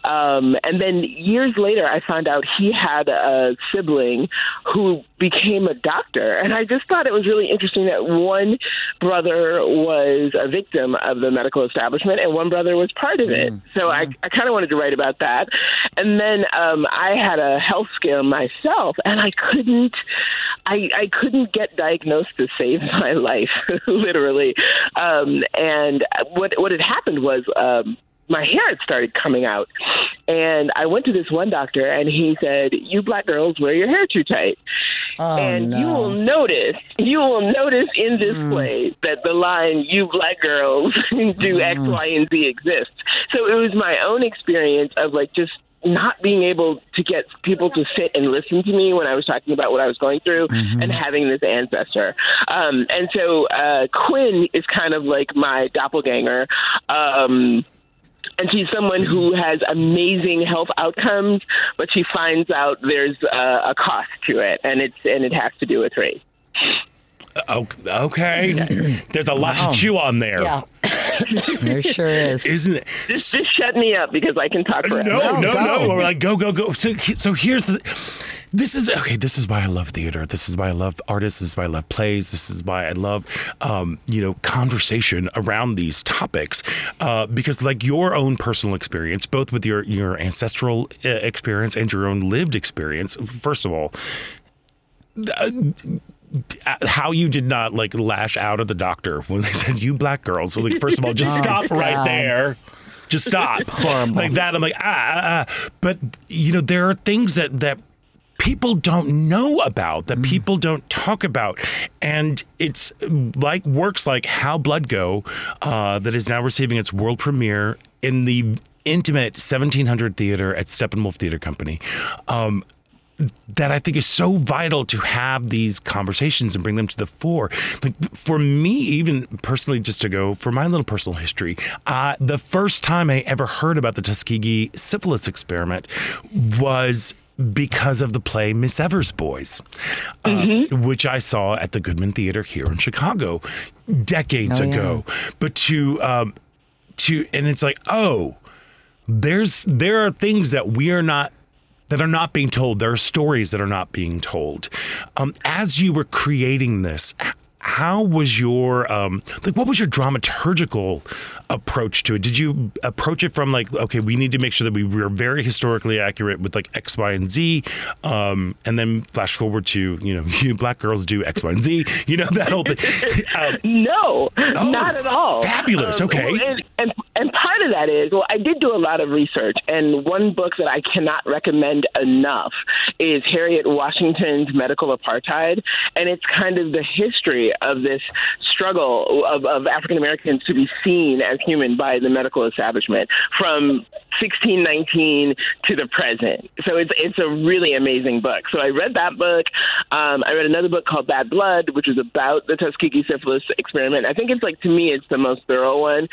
Um, and then years later, I found out he had a sibling who became a doctor. And I just thought it was really interesting that one brother was a victim of the medical establishment and one brother was part of it. So I, I kind of wanted to write about that. And then um, I had a health scare myself, and I couldn't. I, I couldn't get diagnosed to save [LAUGHS] my life, literally. Um, and what what had happened was um, my hair had started coming out, and I went to this one doctor, and he said, "You black girls wear your hair too tight." Oh, and no. you will notice, you will notice in this play that the line "You black girls [LAUGHS] do X, Y, and Z" exists. So it was my own experience of like just not being able to get people to sit and listen to me when I was talking about what I was going through and having this ancestor. Um, and so uh, Quinn is kind of like my doppelganger. Um, and she's someone who has amazing health outcomes, but she finds out there's uh, a cost to it, and it's and it has to do with race. O- Okay, there's a lot Wow. to chew on there, Yeah, [LAUGHS] there sure is. Isn't it? Just, just shut me up because I can talk forever. No, no, go. no. We're like, go, go, go. So, so here's the. This is okay. This is why I love theater. This is why I love artists. This is why I love plays. This is why I love, um, you know, conversation around these topics, uh, because like your own personal experience, both with your your ancestral uh, experience and your own lived experience. First of all, uh, how you did not like lash out at the doctor when they said you black girls. So like, first of all, just [LAUGHS] stop right there. Just stop. [LAUGHS] Like that. I'm like, ah, ah, ah. But you know, there are things that that people don't know about, that people don't talk about. And it's like works like How Blood Go, uh, that is now receiving its world premiere in the intimate 1700 theater at Steppenwolf Theater Company. Um, that I think is so vital to have these conversations and bring them to the fore. Like for me, even personally, just to go for my little personal history, uh, the first time I ever heard about the Tuskegee syphilis experiment was because of the play Miss Evers Boys, uh, which I saw at the Goodman Theater here in Chicago decades Oh, yeah. ago. But to um, to and it's like, oh, there's there are things that we are not that are not being told. There are stories that are not being told. Um, as you were creating this, how was your um, like? What was your dramaturgical approach to it? Did you approach it from like, okay, we need to make sure that we were very historically accurate with like X, Y, and Z, um, and then flash forward to you know, [LAUGHS] you black girls do X, Y, and Z. You know that whole thing. [LAUGHS] um, No, not at all. Oh, fabulous. Okay. well, and, and and part of that is well, I did do a lot of research, and one book that I cannot recommend enough is Harriet Washington's Medical Apartheid, and it's kind of the history of this struggle of, of African Americans to be seen as human by the medical establishment from 1619 to the present. So it's it's a really amazing book. So I read that book. Um, I read another book called Bad Blood, which is about the Tuskegee syphilis experiment. I think it's like to me, it's the most thorough one,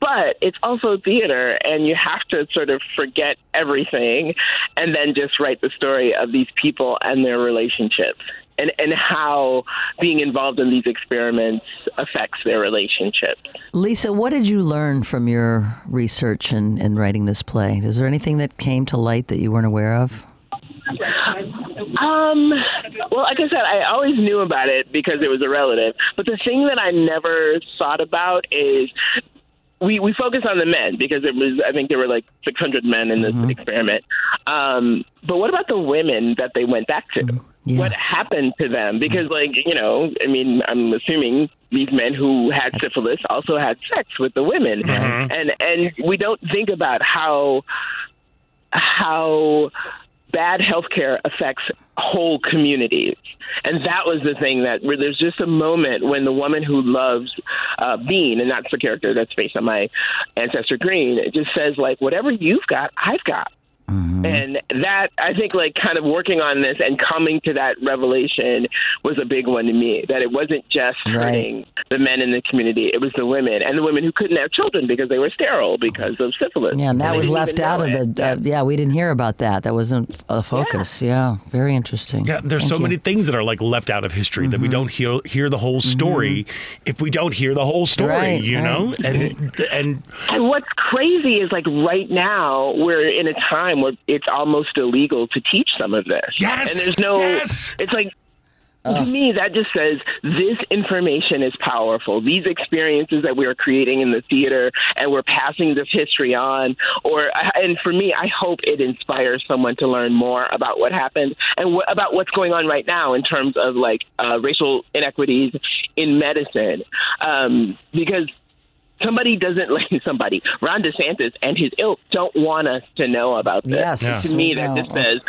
but it's also theater, and you have to sort of forget everything and then just write the story of these people and their relationships. And, and how being involved in these experiments affects their relationships. Lisa, what did you learn from your research and, and writing this play? Is there anything that came to light that you weren't aware of? Um, well, like I said, I always knew about it because it was a relative. But the thing that I never thought about is we we focus on the men because it was I think there were like 600 men in this experiment. Um, but what about the women that they went back to? Yeah. What happened to them? Because like you know, I mean, I'm assuming these men who had syphilis also had sex with the women, and and we don't think about how how bad healthcare affects whole communities. And that was the thing that where there's just a moment when the woman who loves uh, Bean, and that's the character that's based on my ancestor Green, it just says like, whatever you've got, I've got. And that I think like kind of working on this and coming to that revelation was a big one to me. That it wasn't just Right. hurting the men in the community; it was the women and the women who couldn't have children because they were sterile because of syphilis. Yeah, and that they was left out of the. Uh, yeah, we didn't hear about that. That wasn't a focus. Yeah, very interesting. Yeah, there's Thank so you. many things that are like left out of history that we Mm-hmm. don't hear hear the whole story if we don't hear the whole story, Right, you right. know? And and And what's crazy is like right now we're in a time where it's almost illegal to teach some of this. Yes, And there's no yes. it's like to me that just says this information is powerful. These experiences that we are creating in the theater and we're passing this history on or and for me I hope it inspires someone to learn more about what happened and wh- about what's going on right now in terms of like uh, racial inequities in medicine. Um, because somebody doesn't [LAUGHS] like somebody ron desantis and his ilk don't want us to know about this Yes. Yeah. to me that just says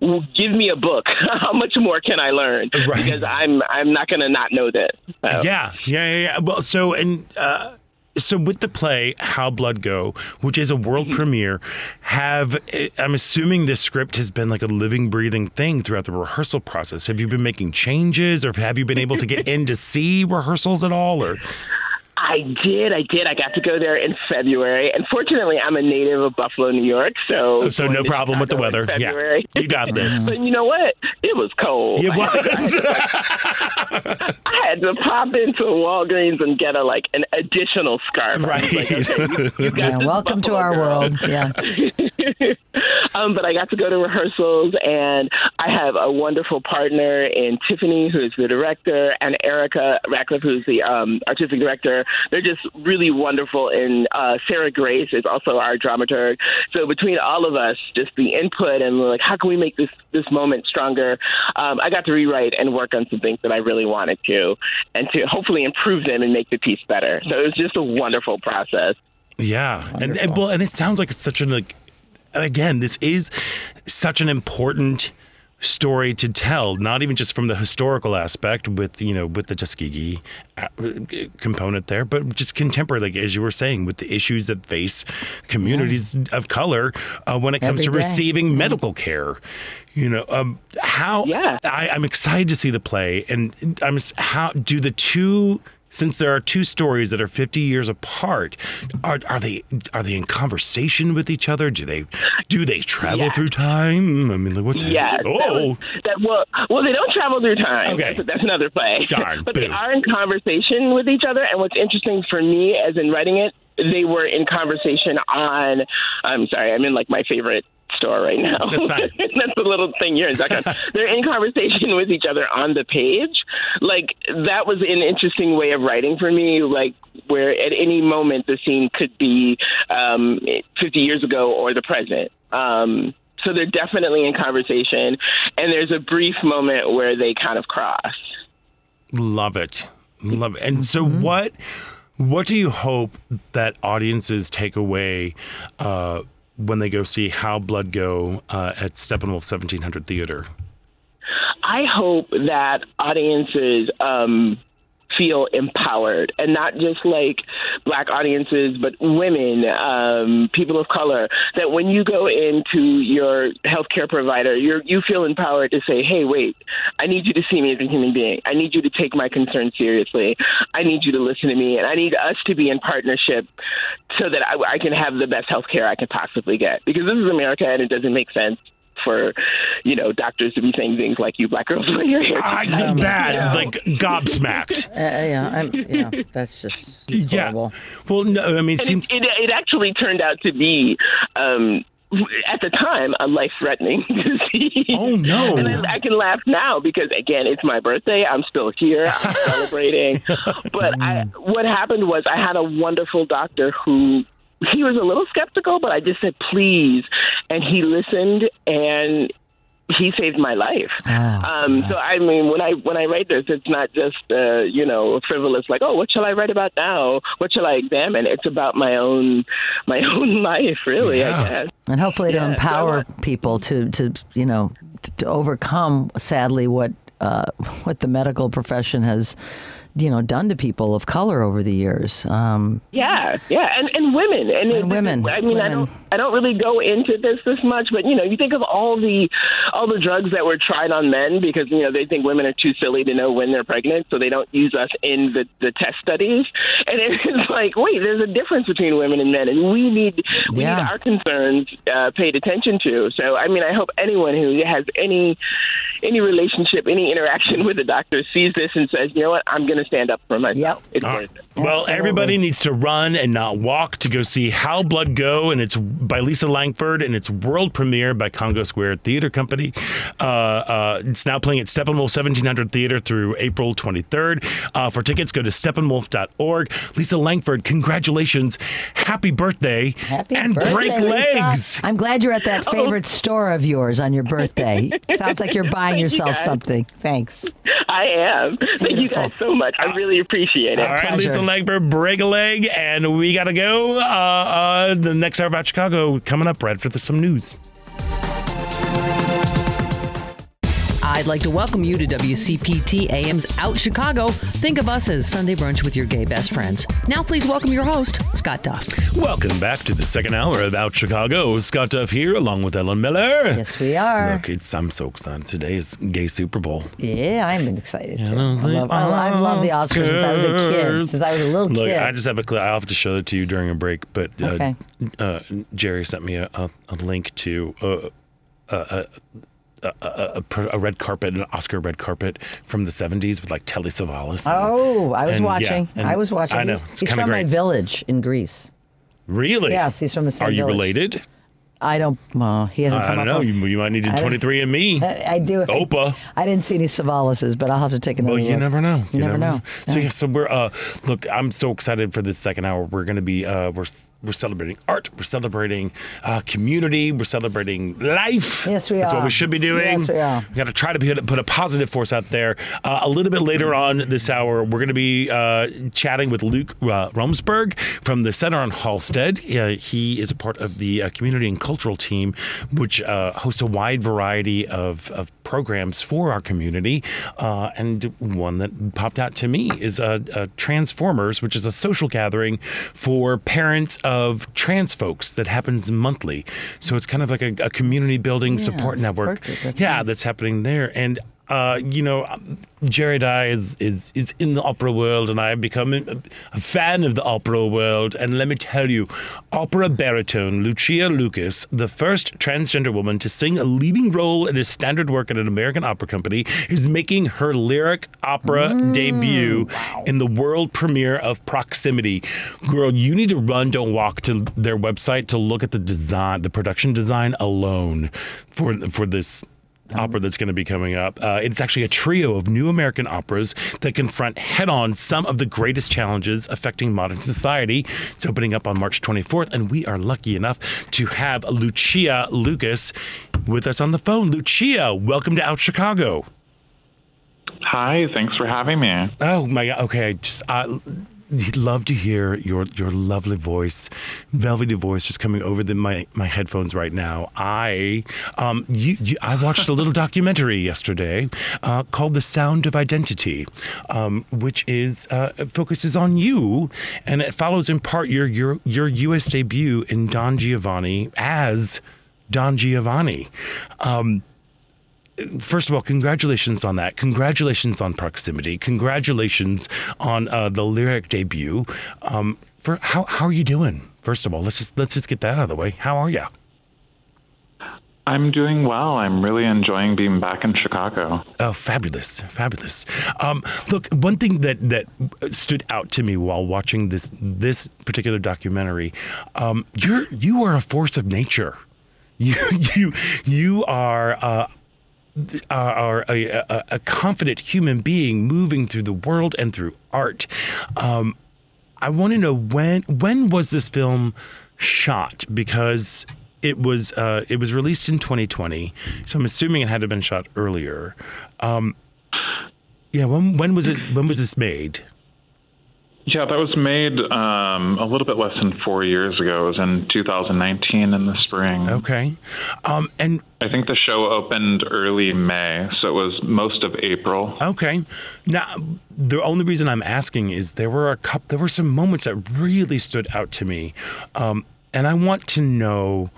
well, give me a book [LAUGHS] how much more can i learn Right. because i'm i'm not going to not know this So- yeah, yeah, yeah, yeah. Well, so and uh so with the play How Blood Go, which is a world Mm-hmm. premiere, have I'm assuming this script has been like a living, breathing thing throughout the rehearsal process. Have you been making changes, or have you been able to get [LAUGHS] in to see rehearsals at all? Or I did. I did. I got to go there in February. And fortunately, I'm a native of Buffalo, New York. So, oh, So no problem with the Chicago in weather. Yeah, February. you got this. [LAUGHS] but you know what? It was cold. It [LAUGHS] was. [LAUGHS] I had to pop into Walgreens and get a like an additional scarf. I was like, Right. okay, you- you got Yeah, this, welcome to our girl. world. Yeah. [LAUGHS] um, but I got to go to rehearsals, and I have a wonderful partner in Tiffany, who is the director, and Erica Ratcliffe, who's the um, artistic director. They're just really wonderful. And uh, Sarah Grace is also our dramaturg. So between all of us, just the input and like, how can we make this this moment stronger? Um, I got to rewrite and work on some things that I really wanted to, and to hopefully improve them and make the piece better. So it was just a wonderful process. Yeah, and, and well, and it sounds like it's such an like. Again, this is such an important story to tell. Not even just from the historical aspect, with you know, with the Tuskegee uh, component there, but just contemporary, like as you were saying, with the issues that face communities of color uh, when it comes Every to day. receiving medical care. You know, um, how Yeah. I, I'm excited to see the play, and I'm how do the two since there are two stories that are 50 years apart are, are they are they in conversation with each other do they do they travel Yeah. through time i mean like what's. That, oh was, that well, well, they don't travel through time. Okay. That's, that's another play. Darn, [LAUGHS] but they are in conversation with each other. And what's interesting for me, as in writing it, they were in conversation on. I'm sorry, I'm in like my favorite store right now. That's fine. [LAUGHS] That's the little thing you're in. [LAUGHS] They're in conversation with each other on the page. Like that was an interesting way of writing for me. Like where at any moment the scene could be um, 50 years ago or the present. Um, so they're definitely in conversation, and there's a brief moment where they kind of cross. love it love it and so Mm-hmm. what what do you hope that audiences take away uh, when they go see how blood go uh, at steppenwolf 1700 theater. I hope that audiences um, feel empowered, and not just like black audiences, but women, um, people of color. That when you go into your healthcare provider, you you feel empowered to say, "Hey, wait, I need you to see me as a human being. I need you to take my concerns seriously. I need you to listen to me, and I need us to be in partnership so that I, I can have the best healthcare I can possibly get. Because this is America, and it doesn't make sense." For you know, doctors to be saying things like "you black girls [LAUGHS] wear your hair." I, that like gobsmacked [LAUGHS] Uh, yeah, I'm, yeah, that's just yeah horrible. well no i mean it And seems it, it, it actually turned out to be, um, at the time, a life threatening [LAUGHS] disease. Oh, no. And I, I can laugh now because again, it's my birthday. I'm still here. I'm celebrating. But I, what happened was I had a wonderful doctor who. He was a little skeptical, but I just said, please. And he listened and he saved my life. um, so I mean, when I when I write this, it's not just uh, you know frivolous like, oh, what shall I write about now? What shall I examine? It's about my own my [LAUGHS] own life, really. Yeah. I guess. And hopefully to Yeah, empower so, people to, to you know, to, to overcome, sadly, what uh, [LAUGHS] what the medical profession has, you know, done to people of color over the years. Um, Yeah, yeah, and and women and, it- women, I mean, I don't I don't really go into this this much, but you know, you think of all the all the drugs that were tried on men because you know they think women are too silly to know when they're pregnant, so they don't use us in the the test studies. And it's [LAUGHS] like, wait, there's a difference between women and men, and we need we Yeah. need our concerns uh, paid attention to. So, I mean, I hope anyone who has any any relationship, any interaction with a doctor sees this and says, you know what, I'm going to stand up for myself. Yep. It's All worth it. Well, Absolutely. everybody needs to run and not walk to go see How Blood Go, and it's by Lisa Langford, and it's world premiere by Congo Square Theater Company. Uh, uh, it's now playing at Steppenwolf 1700 Theater through April 23rd. Uh, for tickets, go to steppenwolf.org. Lisa Langford, congratulations. Happy birthday. happy and birthday, break Lisa. legs. I'm glad you're at that favorite store of yours on your birthday. [LAUGHS] Sounds like you're buying Thank yourself guys. something. Thanks. [LAUGHS] I am. Thank you guys so much. I really appreciate it. All right, pleasure. Lisa Langford, break a leg, and we got to go. Uh, uh, the next hour about Chicago coming up right after some news. I'd like to welcome you to WCPT AM's Out Chicago. Think of us as Sunday brunch with your gay best friends. Now, please welcome your host, Scott Duff. Welcome back to the second hour of Out Chicago. Scott Duff here, along with Ellen Miller. Yes, we are. Look, it's I'm so excited. Today is Gay Super Bowl. Yeah, I'm excited. Too. I love, I love, I've loved the Oscars since I was a kid. Since I was a little kid. Look, kid. I just have a clip. I'll have to show it to you during a break. But uh, Okay. uh, Jerry sent me a, a, a link to uh, a, a, a, red carpet, an Oscar red carpet from the 70s with like Telly Savalas. and- Oh, I was and, watching. and I was watching. I know. It's he's from my village in Greece. Really? Yes, he's from the same Are you village. related? I don't. Well, he hasn't I come don't know. on- You, you might need to 23 and me. I, I do. Opa. I didn't see any Savalases, but I'll have to take another look. Well, you look. never know. You, never, know. So Yeah. yeah, so we're uh look, I'm so excited for this second hour. We're gonna be uh we're we're celebrating art, we're celebrating uh, community, we're celebrating life. Yes, we That's what we should be doing. Yes, we are. We got to try to put, put a positive force out there. Uh, a little bit later on this hour, we're going to be uh, chatting with Luke uh, Romsberg from the Center on Halsted. Uh, he is a part of the uh, community and cultural team, which uh, hosts a wide variety of, of programs for our community. Uh, and one that popped out to me is uh, uh, Transformers, which is a social gathering for parents of trans folks that happens monthly. So it's kind of like a, a community building support support network. yeah, that's happening there. And uh, you know, um, Jared I is is is in the opera world, and I have become a, fan of the opera world. And let me tell you, opera baritone Lucia Lucas, the first transgender woman to sing a leading role in a standard work at an American opera company, is making her lyric opera Mm, debut in the world premiere of Proximity. Girl, you need to run, don't walk to their website to look at the design, the production design alone for for this opera that's going to be coming up. Uh, it's actually a trio of new American operas that confront head on some of the greatest challenges affecting modern society. It's opening up on March 24th, and we are lucky enough to have Lucia Lucas with us on the phone. Lucia, welcome to Out Chicago. Hi, thanks for having me. Oh my God. Okay, just I love to hear your your lovely voice, velvety voice, just coming over the, my my headphones right now. I um you, you I watched a little [LAUGHS] documentary yesterday uh, called "The Sound of Identity," um, which is uh, focuses on you, and it follows in part your your your U.S. debut in Don Giovanni as Don Giovanni. Um, first of all, congratulations on that. Congratulations on proximity. Congratulations on uh, the lyric debut. Um, for how how are you doing? First of all, let's just let's just get that out of the way. How are you? I'm doing well. I'm really enjoying being back in Chicago. Oh, fabulous, fabulous. Um, look, one thing that that stood out to me while watching this this particular documentary, um, you're you are a force of nature. You [LAUGHS] you you are. Uh, are, are a, a, a confident human being moving through the world and through art. Um, I want to know when when was this film shot because it was uh, it was released in 2020, so I'm assuming it had to have been shot earlier. Um, yeah, when when was it? When was this made? Yeah, that was made um, a little bit less than four years ago. It was in 2019 in the spring. Okay, um, and I think the show opened early May, so it was most of April. Okay. Now, the only reason I'm asking is there were a couple, there were some moments that really stood out to me, um, and I want to know.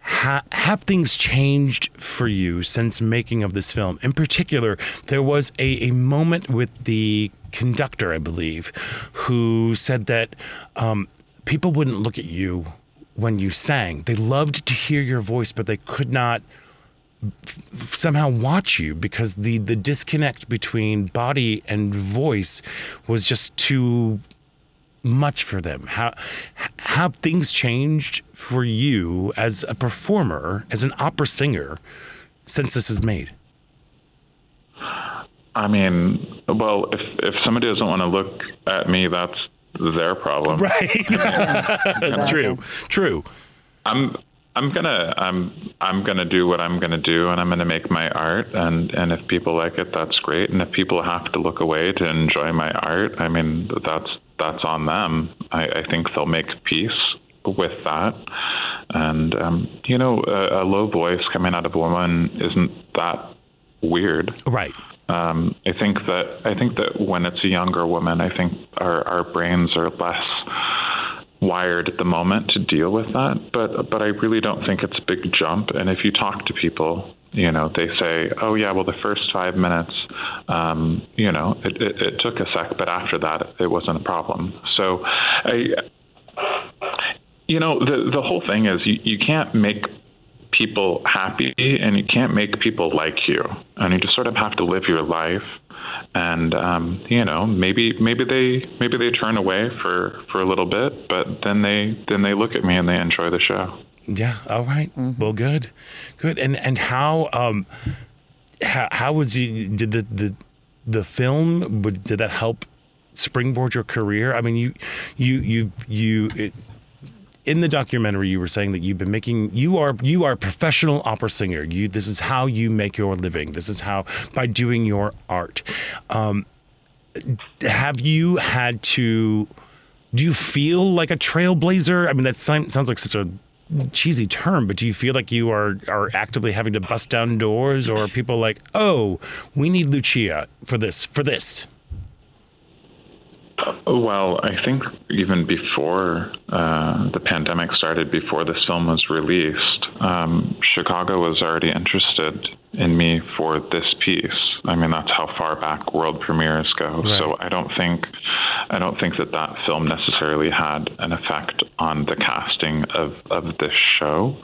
Ha- have things changed for you since making of this film? In particular, there was a, a moment with the conductor, I believe, who said that um, people wouldn't look at you when you sang. They loved to hear your voice, but they could not somehow watch you because the the disconnect between body and voice was just too much for them. How have things changed for you as a performer, as an opera singer, since this is made? I mean, well, if if somebody doesn't want to look at me, that's their problem. [LAUGHS] Right. [LAUGHS] True. True. I'm I'm gonna I'm I'm gonna do what I'm gonna do, and I'm gonna make my art. And and if people like it, that's great. And if people have to look away to enjoy my art, I mean, that's that's on them. I, I think they'll make peace with that. And um, you know, a, a low voice coming out of a woman isn't that weird. Right. Um, I think that I think that when it's a younger woman, I think our, our brains are less wired at the moment to deal with that. But but I really don't think it's a big jump. And if you talk to people, you know, they say, "Oh yeah, well the first five minutes, um, you know, it, it, it took a sec, but after that, it wasn't a problem." So I. You know, the the whole thing is you, you can't make people happy and you can't make people like you. And you just sort of have to live your life. And um, you know maybe maybe they maybe they turn away for for a little bit but then they then they look at me and they enjoy the show. Yeah. All right. well good. Good. And and how um how, how was you did the the the film would- did that help springboard your career? I mean you you you you it, in the documentary you were saying that you've been making you are you are a professional opera singer. You this is how you make your living. This is how by doing your art. Um, have you had to do you feel like a trailblazer? I mean that sounds like such a cheesy term but do you feel like you are are actively having to bust down doors or people like oh we need lucia for this for this Well, I think even before uh, the pandemic started, before this film was released, um, Chicago was already interested in me for this piece. I mean, that's how far back world premieres go. Right. So I don't think, I don't think that that film necessarily had an effect on the casting of of this show.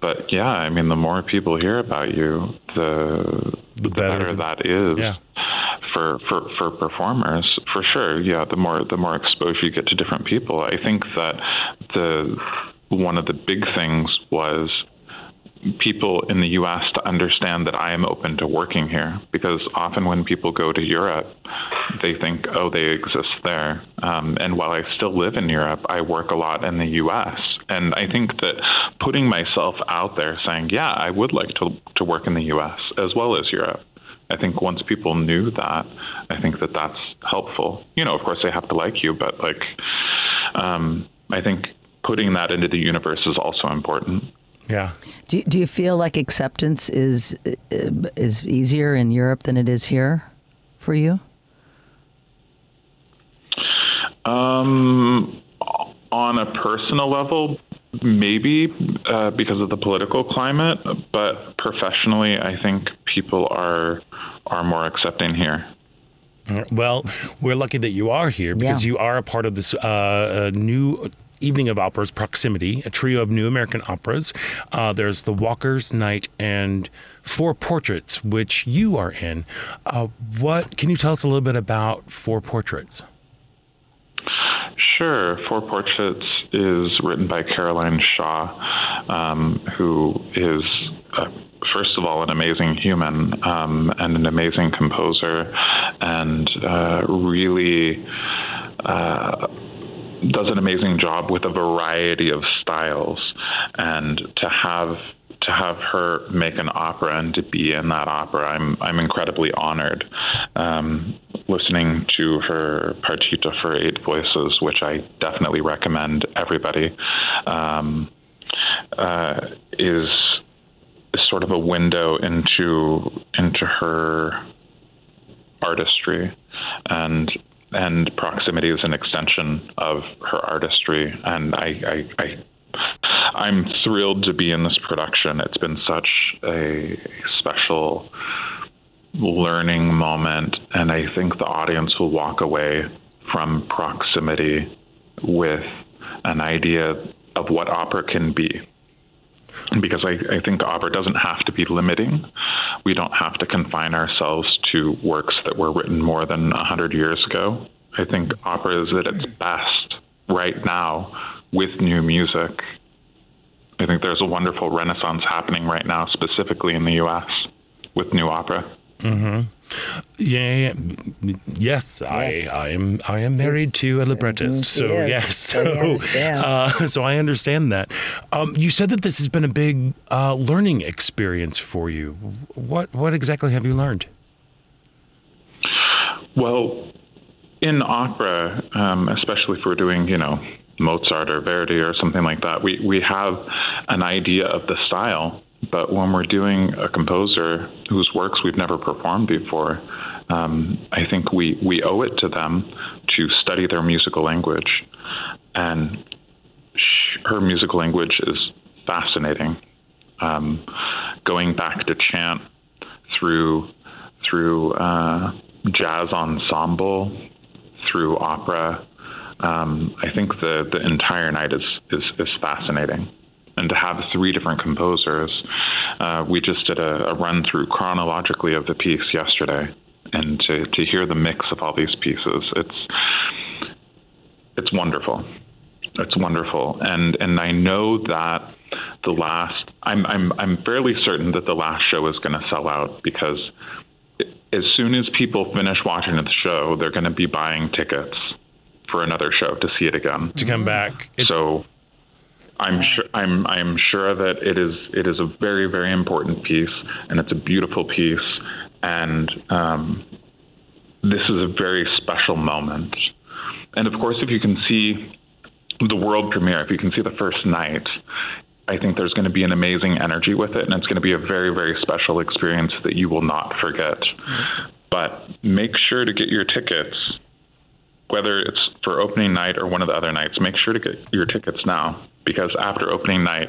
But yeah, I mean, the more people hear about you, the The better the- that is Yeah. for, for, for performers for sure yeah the more the more exposure you get to different people i think that the one of the big things was people in the US to understand that I am open to working here because often when people go to Europe they think oh they exist there um, and while I still live in Europe I work a lot in the US and I think that putting myself out there saying yeah I would like to to work in the US as well as Europe I think once people knew that, I think that that's helpful. You know, of course, they have to like you, but like, um, I think putting that into the universe is also important. Yeah Do you, do you feel like acceptance is uh, is easier in Europe than it is here for you? Um, on a personal level, maybe uh, because of the political climate, but professionally, I think people are are more accepting here. Well, we're lucky that you are here because Yeah. you are a part of this uh, uh, new evening of operas, Proximity, a trio of new American operas. Uh, there's The Walker's Night and Four Portraits, which you are in. Uh, what can you tell us a little bit about Four Portraits? Sure. Four Portraits is written by Caroline Shaw, um, who is, uh, first of all, an amazing human um, and an amazing composer, and uh, really. Uh, does an amazing job with a variety of styles, and to have to have her make an opera and to be in that opera, I'm I'm incredibly honored. Um, listening to her partita for eight voices, which I definitely recommend everybody, um, uh, is sort of a window into into her artistry and and proximity is an extension of her artistry and I, I, I I'm thrilled to be in this production. It's been such a special learning moment, and I think the audience will walk away from proximity with an idea of what opera can be. Because I, I think opera doesn't have to be limiting. We don't have to confine ourselves to works that were written more than 100 years ago. I think opera is at its best right now with new music. I think there's a wonderful renaissance happening right now, specifically in the U.S. with new opera. Yeah, yes, I, I am. I am married to a librettist, so Yes. yes, So so [LAUGHS] uh, so I understand that. Um, you said that this has been a big uh, learning experience for you. What what exactly have you learned? Well, in opera, um, especially if we're doing, you know, Mozart or Verdi or something like that, we, we have an idea of the style, but when we're doing a composer whose works we've never performed before, um, I think we, we owe it to them to study their musical language. And her musical language is fascinating. Um, going back to chant through through uh, jazz ensemble, through opera, um, I think the the entire night is is, is fascinating and to have three different composers. Uh, we just did a, a, run through chronologically of the piece yesterday, and to, to hear the mix of all these pieces, it's it's wonderful. It's wonderful, and and I know that the last I'm I'm I'm fairly certain that the last show is going to sell out because as soon as people finish watching the show, they're going to be buying tickets for another show to see it again to come back. It's, so I'm sure I'm I'm sure that it is it is a very very important piece and it's a beautiful piece and um, this is a very special moment. And of course, if you can see the world premiere, if you can see the first night, I think there's going to be an amazing energy with it, and it's going to be a very very special experience that you will not forget. Mm-hmm. But make sure to get your tickets whether it's for opening night or one of the other nights, make sure to get your tickets now because after opening night,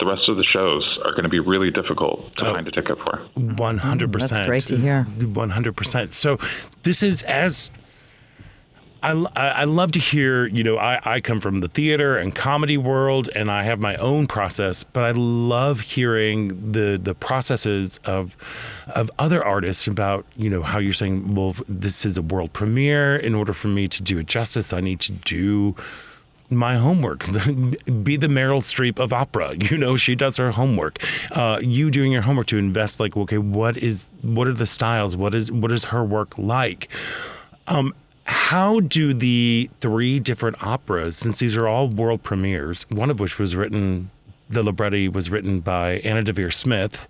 the rest of the shows are going to be really difficult to oh, find a ticket for. 100%. Mm, that's great to hear. 100%. So this is as I, I love to hear, you know, I, I come from the theater and comedy world and I have my own process, but I love hearing the the processes of of other artists about, you know, how you're saying, well, this is a world premiere. In order for me to do it justice, I need to do my homework. [LAUGHS] Be the Meryl Streep of opera. [LAUGHS] You know, she does her homework. Uh, you doing your homework to invest, like, okay, what is what are the styles? What is what is her work like? Um, how do the three different operas, since these are all world premieres, one of which was written the libretti was written by Anna Deavere Smith,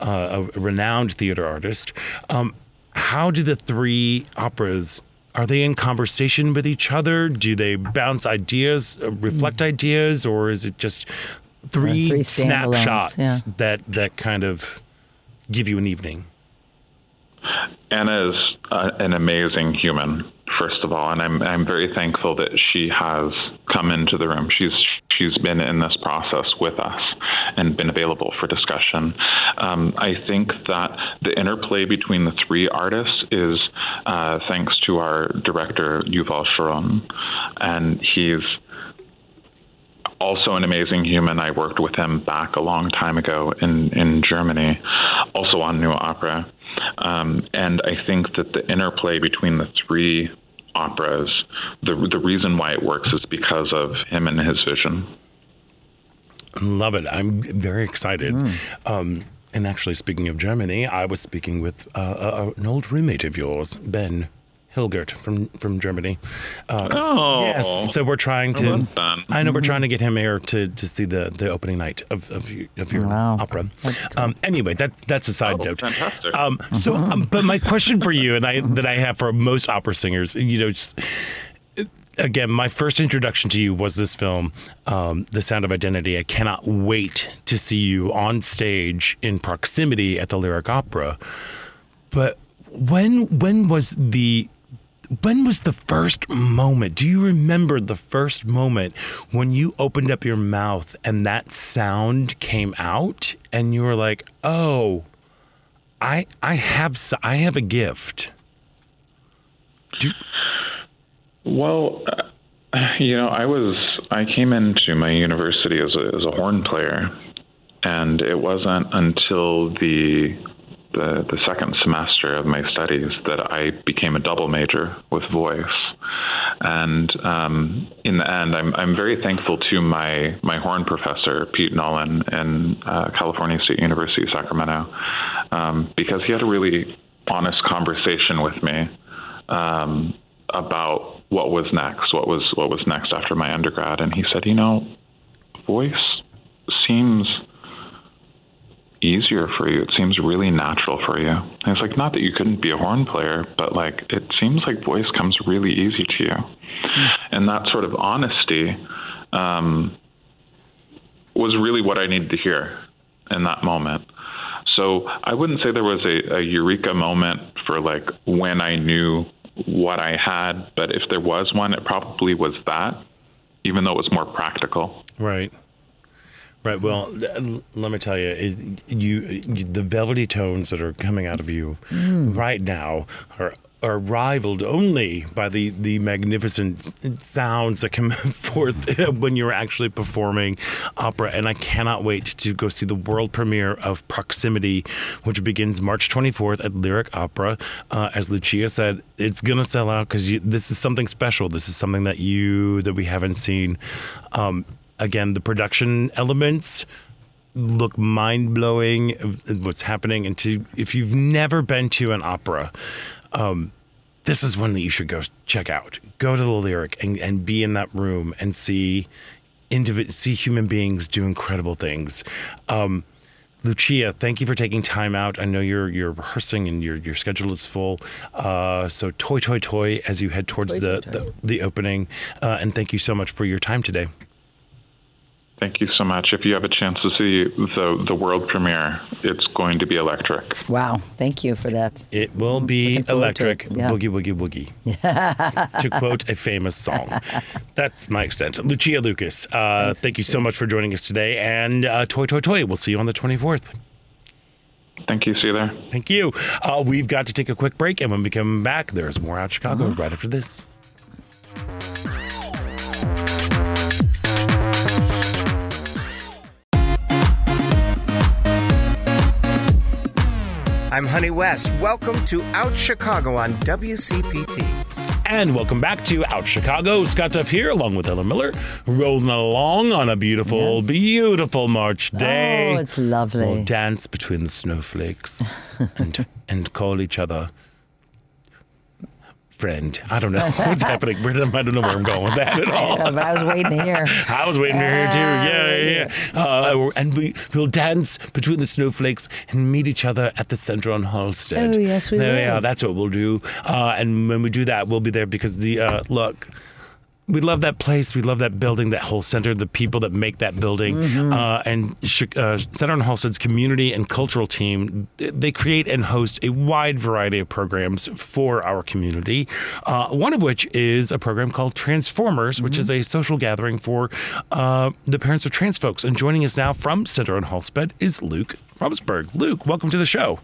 uh, a renowned theater artist. Um, how do the three operas are they in conversation with each other? Do they bounce ideas, uh, reflect mm. ideas, or is it just three, three snapshots yeah. that that kind of give you an evening? Anna is uh, an amazing human first of all, and I'm I'm very thankful that she has come into the room. She's she's been in this process with us and been available for discussion. Um, I think that the interplay between the three artists is uh, thanks to our director Yuval Sharon, and he's also an amazing human. I worked with him back a long time ago in, in Germany, also on New Opera. Um, and I think that the interplay between the three operas, the the reason why it works is because of him and his vision. Love it. I'm very excited. Mm. Um, and actually, speaking of Germany, I was speaking with uh, uh, an old roommate of yours, Ben Hilgert from from Germany. Uh, oh, yes. So we're trying to. I know we're trying to get him here to, to see the, the opening night of of, of your wow. opera. Um, anyway, that's that's a side oh, note. Fantastic. Um, so, um, but my question for you, and I that I have for most opera singers, you know, just again, my first introduction to you was this film, um, The Sound of Identity. I cannot wait to see you on stage in proximity at the Lyric Opera. But when when was the when was the first moment? Do you remember the first moment when you opened up your mouth and that sound came out and you were like, "Oh, I I have I have a gift." Do- well, uh, you know, I was I came into my university as a as a horn player, and it wasn't until the the, the second semester of my studies that I became a double major with voice. And um, in the end, I'm, I'm very thankful to my, my horn professor, Pete Nolan, in uh, California State University, Sacramento, um, because he had a really honest conversation with me um, about what was next, what was what was next after my undergrad. And he said, you know, voice seems easier for you. It seems really natural for you. And it's like not that you couldn't be a horn player, but like it seems like voice comes really easy to you. Mm. And that sort of honesty um, was really what I needed to hear. in that moment. So I wouldn't say there was a, a eureka moment for like when I knew what I had, but if there was one, it probably was that, even though it was more practical. Right. Right. Well, th- let me tell you, it, you, you, the velvety tones that are coming out of you right now are are rivaled only by the the magnificent sounds that come [LAUGHS] forth when you're actually performing opera. And I cannot wait to go see the world premiere of Proximity, which begins March 24th at Lyric Opera. Uh, as Lucia said, it's gonna sell out because this is something special. This is something that you that we haven't seen. Um, again, the production elements look mind blowing. What's happening, and to if you've never been to an opera, um, this is one that you should go check out. Go to the lyric and, and be in that room and see individ- see human beings do incredible things. Um, Lucia, thank you for taking time out. I know you're you're rehearsing and your your schedule is full. Uh, so toi toi toi as you head towards Toi, the, toi, toi. the the opening. Uh, and thank you so much for your time today. Thank you so much. If you have a chance to see the the world premiere, it's going to be electric. Wow. Thank you for that. It will be Looking forward to electric. Yeah. boogie woogie woogie. [LAUGHS] to quote a famous song. [LAUGHS] That's my extent. Lucia Lucas, uh, thank you so much for joining us today. And uh, Toi Toi Toi, we'll see you on the 24th. Thank you. See you there. Thank you. Uh, we've got to take a quick break, and when we come back, there's more out Chicago right after this. I'm Honey West. Welcome to Out Chicago on WCPT. And welcome back to Out Chicago. Scott Duff here, along with Ellen Miller, rolling along on a beautiful, Yes. beautiful March oh, day. Oh, it's lovely. We'll dance between the snowflakes [LAUGHS] and and call each other friend. I don't know [LAUGHS] what's happening. I don't know where I'm going with that at [LAUGHS] all. Yeah, but I was waiting to hear. [LAUGHS] I was waiting to hear too. Ah, Yeah, yeah, yeah. Uh, and we will dance between the snowflakes and meet each other at the center on Halsted. Oh, yes, we there will. are. That's what we'll do. Uh, and when we do that, we'll be there because the uh, look. We love that place. We love that building, that whole center, the people that make that building, Mm-hmm. uh, and uh, Center on Halsted's community and cultural team. They create and host a wide variety of programs for our community. Uh, one of which is a program called Transformers, which Mm-hmm. is a social gathering for uh, the parents of trans folks. And joining us now from Center on Halsted is Luke Robesberg. Luke, welcome to the show.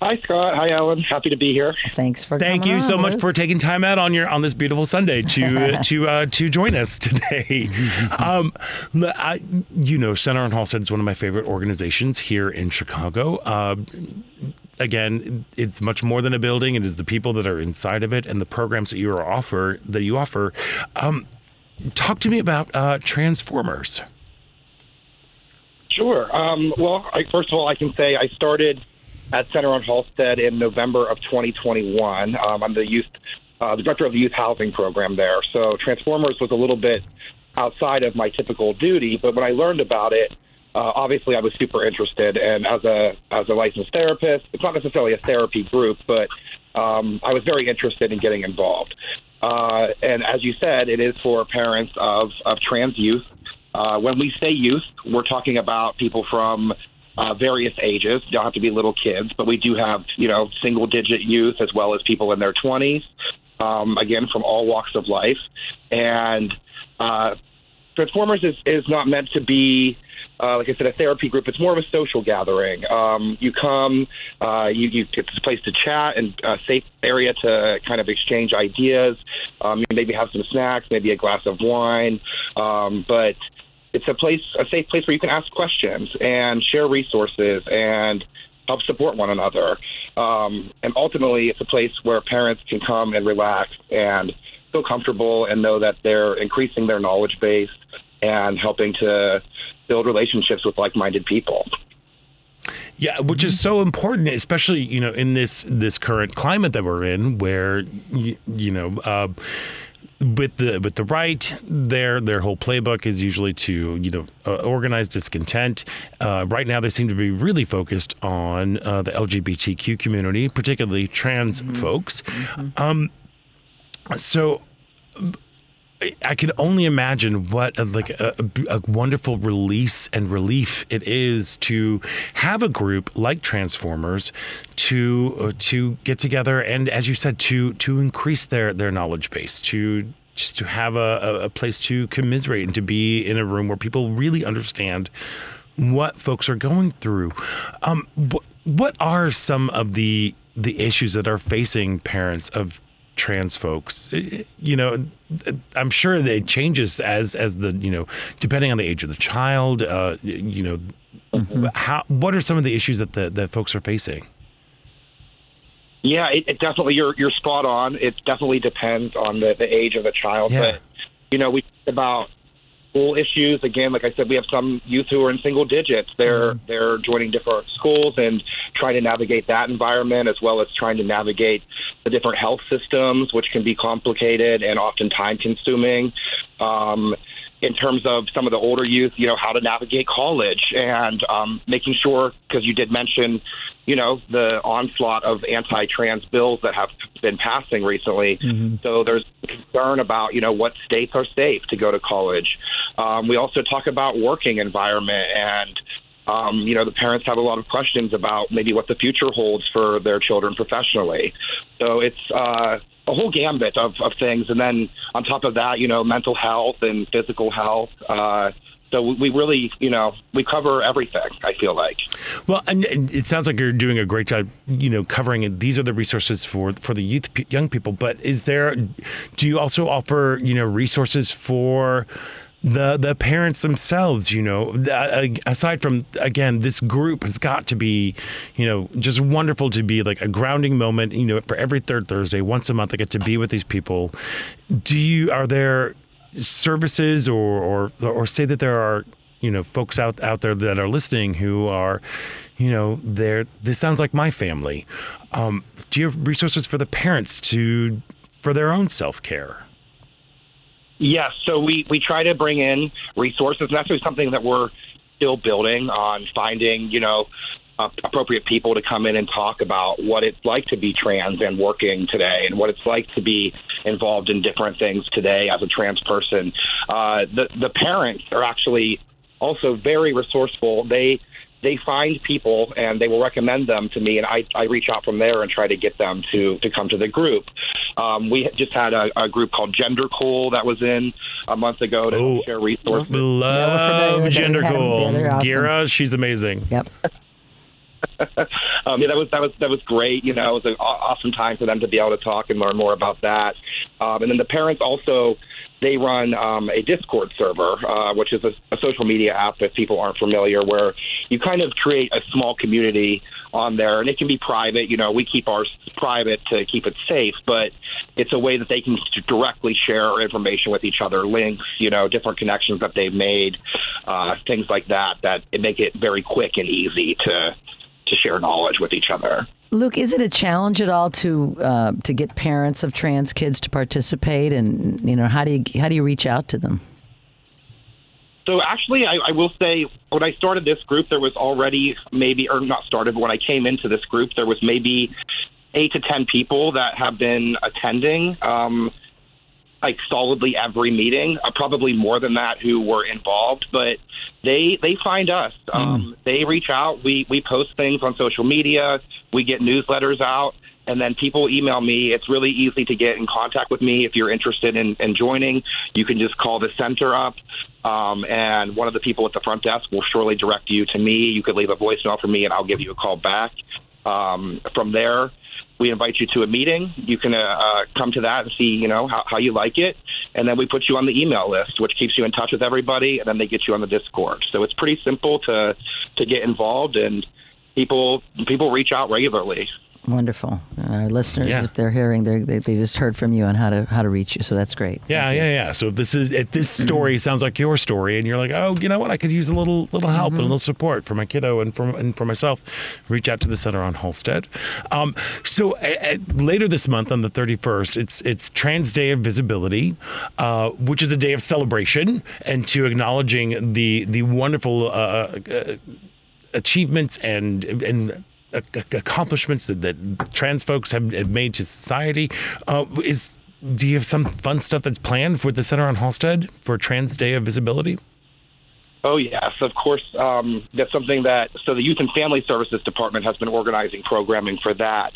Hi, Scott. Hi, Ellen. Happy to be here. Thanks for coming. Thank coming you so on, much Luke. for taking time out on your on this beautiful Sunday to [LAUGHS] to uh, to join us today. [LAUGHS] Um, l- I, you know, Center on Halsted is one of my favorite organizations here in Chicago. Uh, again, it's much more than a building. It is the people that are inside of it and the programs that you are offer that you offer. Um, talk to me about uh, Transformers. Sure. Um, well, I, first of all, I can say I started at Center on Halsted in November of 2021. Um, I'm the youth, uh, the director of the youth housing program there. So Transformers was a little bit outside of my typical duty, but when I learned about it, uh, obviously I was super interested. And as a as a licensed therapist, it's not necessarily a therapy group, but um, I was very interested in getting involved. Uh, and as you said, it is for parents of, of trans youth. Uh, when we say youth, we're talking about people from uh, various ages. You don't have to be little kids, but we do have, you know, single digit youth as well as people in their 20s, um, again, from all walks of life. And uh, Transformers is, is not meant to be, uh, like I said, a therapy group. It's more of a social gathering. Um, you come, uh, you, you it's a place to chat and a safe area to kind of exchange ideas. Um, maybe have some snacks, maybe a glass of wine, um, but it's a place, a safe place where you can ask questions and share resources and help support one another. Um, and ultimately, it's a place where parents can come and relax and feel comfortable and know that they're increasing their knowledge base and helping to build relationships with like-minded people. Yeah, which is so important, especially you know in this this current climate that we're in, where you, you know. Uh, with the with the right, their their whole playbook is usually to you know uh, organize discontent. Uh, right now, they seem to be really focused on uh, the LGBTQ community, particularly trans folks. Um, so I can only imagine what a, like a, a, wonderful release and relief it is to have a group like Transformers to uh, to get together and, as you said, to to increase their their knowledge base, to just to have a, a place to commiserate and to be in a room where people really understand what folks are going through. Um, wh- what are some of the the issues that are facing parents of trans folks you know i'm sure it changes as as the you know depending on the age of the child uh, you know mm-hmm. how what are some of the issues that the that folks are facing yeah it, it, definitely you're you're spot on it definitely depends on the, the age of the child yeah. but you know we about school issues. Again, like I said, we have some youth who are in single digits. They're mm-hmm. they're joining different schools and trying to navigate that environment, as well as trying to navigate the different health systems, which can be complicated and often time consuming. Um, in terms of some of the older youth, you know, how to navigate college and um, making sure, because you did mention, you know, the onslaught of anti trans bills that have been passing recently. Mm-hmm. So there's concern about, you know, what states are safe to go to college. Um, we also talk about working environment and, um, you know, the parents have a lot of questions about maybe what the future holds for their children professionally. So it's, uh, a whole gambit of, of things. And then on top of that, you know, mental health and physical health. Uh, so we really, you know, we cover everything. I feel like. Well, and, and, it sounds like you're doing a great job, you know, covering it. These are the resources for for the youth, young people. But is there? Do you also offer, you know, resources for? The the parents themselves you know aside from again this group has got to be you know just wonderful to be like a grounding moment you know for every third thursday once a month i get to be with these people. Do you are there services or or or say that there are you know folks out out there that are listening who are you know there this sounds like my family. Um, do you have resources for the parents to for their own self-care Yes, so we, we try to bring in resources, and that's something that we're still building on finding, you know, uh, appropriate people to come in and talk about what it's like to be trans and working today, and what it's like to be involved in different things today as a trans person. Uh, the the parents are actually also very resourceful. They they find people and they will recommend them to me, and I, I reach out from there and try to get them to to come to the group. Um, we just had a, a, group called Gender Cool that was in a month ago to oh, share resources. Love yeah, Gender Cool. Awesome. Gearah, she's amazing. Yep. [LAUGHS] um, yeah, that was that was that was great. You know, it was an awesome time for them to be able to talk and learn more about that. Um, and then the parents also they run um, a Discord server, uh, which is a, a, social media app if people aren't familiar, where you kind of create a small community on there, and it can be private. You know, we keep ours private to keep it safe, but it's a way that they can directly share information with each other, links, you know, different connections that they've made, uh, things like that, that make it very quick and easy to to share knowledge with each other. Luke, is it a challenge at all to uh, to get parents of trans kids to participate, and you know how do you how do you reach out to them? So actually, I, I will say when I started this group, there was already maybe, or not started, but when I came into this group, there was maybe eight to ten people that have been attending. Um, like solidly every meeting, uh, probably more than that who were involved, but they they find us. Mm. Um, they reach out. We we post things on social media. We get newsletters out, and then people email me. It's really easy to get in contact with me if you're interested in, in joining. You can just call the center up, um, and one of the people at the front desk will surely direct you to me. You could leave a voicemail for me, and I'll give you a call back. Um, from there, we invite you to a meeting. You can uh, uh, come to that and see, you know, how, how you like it, and then we put you on the email list, which keeps you in touch with everybody, and then they get you on the Discord. So it's pretty simple to to get involved, and people people reach out regularly. Wonderful. And our listeners, yeah. if they're hearing, they're, they they just heard from you on how to how to reach you. So that's great. Yeah, yeah, yeah. So if this is if this story [CLEARS THROAT] sounds like your story, and you're like, oh, you know what, I could use a little little help mm-hmm. and a little support for my kiddo and for and for myself. Reach out to the Center on Halsted. Um, so uh, later this month on the 31st, it's it's Trans Day of Visibility, uh, which is a day of celebration and to acknowledging the the wonderful. Uh, uh achievements and and accomplishments that, that trans folks have, have, made to society. Uh, is do you have some fun stuff that's planned for the Center on Halsted for Trans Day of Visibility? Oh yes, of course. Um, that's something that so the Youth and Family Services Department has been organizing programming for that.